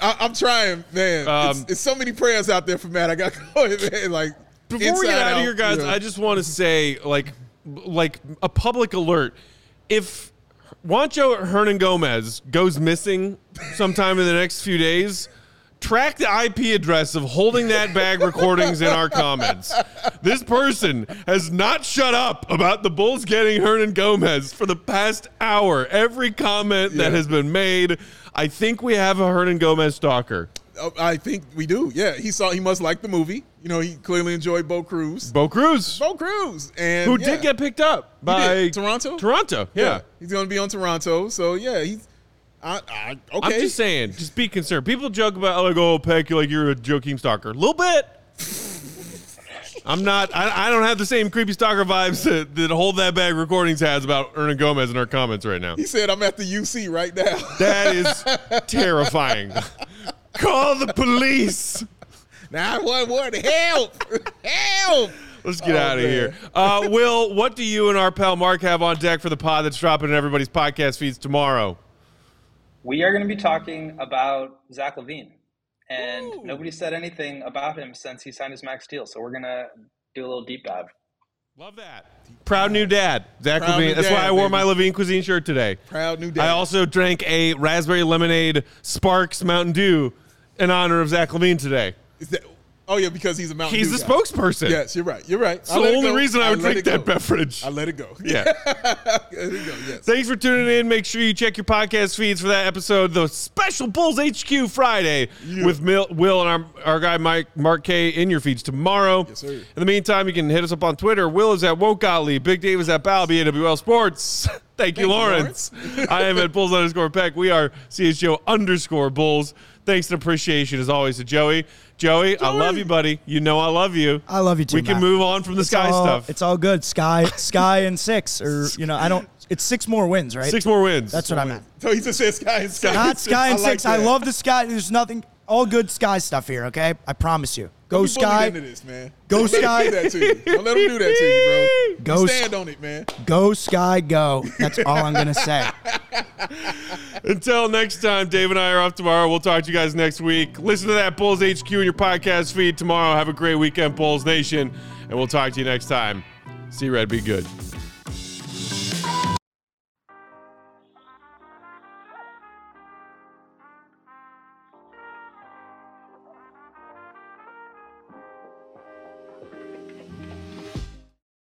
B: I, am trying, man.
A: Um,
B: it's, it's so many prayers out there for Matt. I got going, man. Like
A: Before we get out of here, guys,
B: you know.
A: I just want to say, like, like a public alert. If Juancho Hernangómez goes missing sometime in the next few days, track the IP address of holding that bag recordings in our comments. This person has not shut up about the Bulls getting Hernangómez for the past hour. Every comment that has been made, I think we have a Hernangómez stalker.
B: Uh, I think we do. Yeah, he saw. He must like the movie. You know, he clearly enjoyed Bo Cruz.
A: Bo Cruz,
B: Bo Cruz, and
A: who
B: yeah.
A: did get picked up by.
B: Toronto.
A: Toronto, yeah.
B: he's going to be on Toronto. So yeah, he's. I, I, okay.
A: I'm just saying, just be concerned. People joke about like, oh, Peck, like you're a joking stalker. A little bit. I'm not. I, I don't have the same creepy stalker vibes that, that Hold That Bag Recordings has about Hernangómez in our comments right now.
B: He said, "I'm at the UC right now."
A: That is terrifying. Call the police.
B: Nine one one, help, help.
A: Let's get
B: Oh,
A: out of
B: man.
A: here. Uh, Will, what do you and our pal Mark have on deck for the pod that's dropping in everybody's podcast feeds tomorrow?
E: We are going to be talking about Zach LaVine, and nobody said anything about him since he signed his max deal. So we're going to do a little deep dive.
A: Love that. Proud new dad, Zach
B: Proud
A: LaVine.
B: new
A: That's why I wore
B: baby.
A: my LaVine Cuisine shirt today.
B: Proud new dad.
A: I also drank a raspberry lemonade Sparks Mountain Dew in honor of Zach LaVine today.
B: Is that, oh yeah, because he's a Mountain
A: He's
B: Dew
A: the
B: guy.
A: spokesperson.
B: Yes, you're right. You're right.
A: It's the only reason I would drink that beverage.
B: I let it go.
A: Yeah.
B: let it go. Yes.
A: Thanks for tuning in. Make sure you check your podcast feeds for that episode, the special Bulls HQ Friday
B: Yeah.
A: with Mil- Will and our, our guy Mike Mark K in your feeds tomorrow.
B: Yes, sir.
A: In the meantime, you can hit us up on Twitter. Will is at Woke. Big Dave is at Balby AWL Sports. Thank you,
B: Thank you,
A: Lawrence. I am at Bulls underscore Peck. We are CHO underscore Bulls. Thanks and appreciation as always to Joey. Joey, I love you, buddy. You know I love you.
C: I love you too.
A: we can
C: Matt.
A: move on from the
C: It's
A: sky
C: all-
A: stuff.
C: It's all good. Sky, sky, and six, or you know, I don't. It's six more wins, right?
A: Six more wins.
C: That's what I meant.
B: So he just sky and sky.
C: Not sky and
B: I like
C: six. I love the sky. There's nothing. All good sky stuff here. Okay, I promise you. Go
B: Don't
C: sky.
B: Into this, man.
C: Go
B: Don't let him
C: Sky.
B: do that to you. Don't let him do that to you, bro.
C: Go
B: You
C: S-
B: stand on it, man.
C: Go sky. Go. That's all I'm gonna say.
A: Until next time, Dave and I are off tomorrow. We'll talk to you guys next week. Listen to that Bulls HQ in your podcast feed tomorrow. Have a great weekend, Bulls Nation, and we'll talk to you next time. See Red, be good.